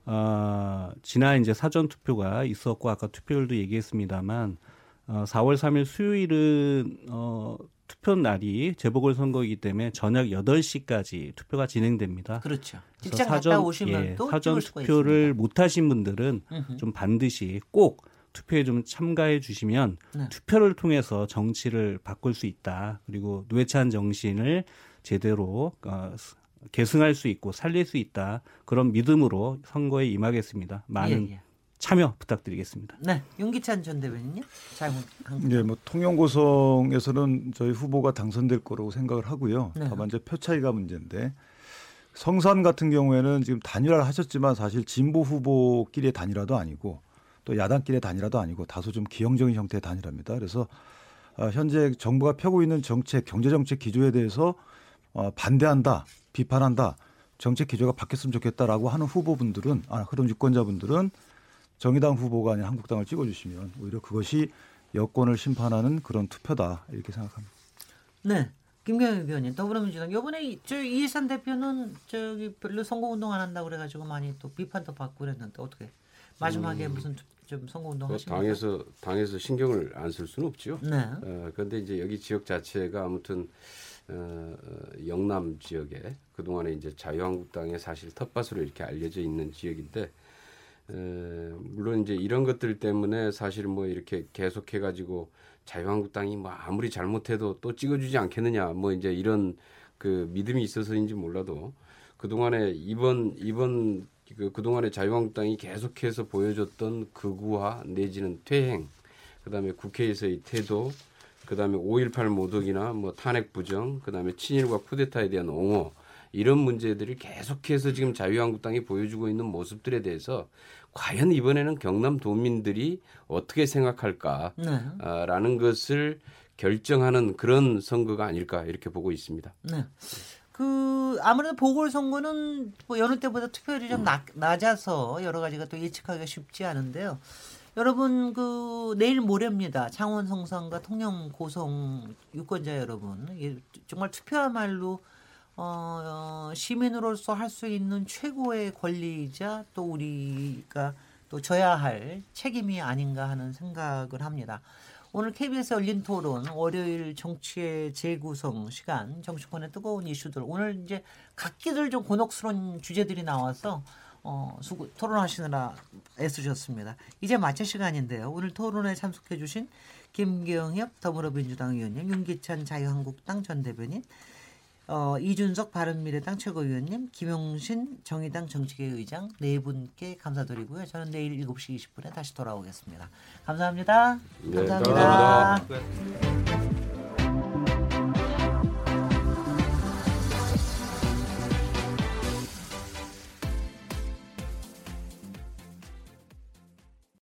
[SPEAKER 4] 아, 지난 이제 사전 투표가 있었고 아까 투표율도 얘기했습니다만 어, 4월 3일 수요일은 어, 투표 날이 재보궐 선거이기 때문에 저녁 8시까지 투표가 진행됩니다.
[SPEAKER 2] 그렇죠. 직장 사전, 갔다 오시면 예,
[SPEAKER 4] 사전 투표를 못 하신 분들은 으흠. 좀 반드시 꼭 투표에 좀 참가해 주시면 네. 투표를 통해서 정치를 바꿀 수 있다. 그리고 노회찬 정신을 제대로 어, 계승할 수 있고 살릴 수 있다. 그런 믿음으로 선거에 임하겠습니다. 많은 예, 예. 참여 부탁드리겠습니다.
[SPEAKER 2] 네, 윤기찬 전 대변인요. 잘
[SPEAKER 5] 네, 뭐 통영 고성에서는 저희 후보가 당선될 거라고 생각을 하고요. 네. 다만 이제 표 차이가 문제인데 성산 같은 경우에는 지금 단일화를 하셨지만 사실 진보 후보끼리의 단일화도 아니고 또 야당끼리의 단일화도 아니고 다소 좀 기형적인 형태의 단일화입니다. 그래서 어, 현재 정부가 펴고 있는 정책, 경제 정책 기조에 대해서 어, 반대한다, 비판한다. 정책 기조가 바뀌었으면 좋겠다라고 하는 후보분들은 아, 그런 유권자분들은 정의당 후보가 아닌 한국당을 찍어주시면 오히려 그것이 여권을 심판하는 그런 투표다 이렇게 생각합니다.
[SPEAKER 2] 네. 김경희 의원님 더불어민주당 이번에 저 이해산 대표는 저기 별로 선거 운동 안 한다고 그래가지고 많이 또 비판도 받고 그랬는데 어떻게 마지막에 음, 무슨 좀 선거운동 그 하십니까?
[SPEAKER 6] 당에서 당에서 신경을 안 쓸 수는 없죠. 네. 어, 그런데 이제 여기 지역 자체가 아무튼 어, 영남 지역에 그 동안에 이제 자유한국당의 사실 텃밭으로 이렇게 알려져 있는 지역인데 에, 물론 이제 이런 것들 때문에 사실 뭐 이렇게 계속해 가지고 자유한국당이 뭐 아무리 잘못해도 또 찍어주지 않겠느냐 뭐 이제 이런 그 믿음이 있어서인지 몰라도 그 동안에 이번 이번 그 그동안에 자유한국당이 계속해서 보여줬던 극우화 내지는 퇴행 그다음에 국회에서의 태도 그다음에 5.18 모독이나 뭐 탄핵 부정 그다음에 친일과 쿠데타에 대한 옹호 이런 문제들을 계속해서 지금 자유한국당이 보여주고 있는 모습들에 대해서 과연 이번에는 경남 도민들이 어떻게 생각할까라는 네. 것을 결정하는 그런 선거가 아닐까 이렇게 보고 있습니다. 네.
[SPEAKER 2] 그 아무래도 보궐선거는 뭐 여느 때보다 투표율이 좀 낮, 낮아서 여러 가지가 또 예측하기가 쉽지 않은데요. 여러분 그 내일 모레입니다. 창원 성산과 통영 고성 유권자 여러분 정말 투표야말로 어, 어, 시민으로서 할 수 있는 최고의 권리이자 또 우리가 또 져야 할 책임이 아닌가 하는 생각을 합니다. 오늘 KBS 열린 토론 월요일 정치의 재구성 시간 정치권의 뜨거운 이슈들 오늘 이제 각기들 좀 곤혹스러운 주제들이 나와서 어, 수고, 토론하시느라 애쓰셨습니다. 이제 마칠 시간인데요. 오늘 토론에 참석해 주신 김경협 더불어민주당 의원님, 윤기찬 자유한국당 전 대변인, 어, 이준석 바른미래당 최고위원님, 김용신 정의당 정치계 의장 네 분께 감사드리고요. 저는 내일 7시 20분에 다시 돌아오겠습니다. 감사합니다.
[SPEAKER 6] 네, 감사합니다. 감사합니다.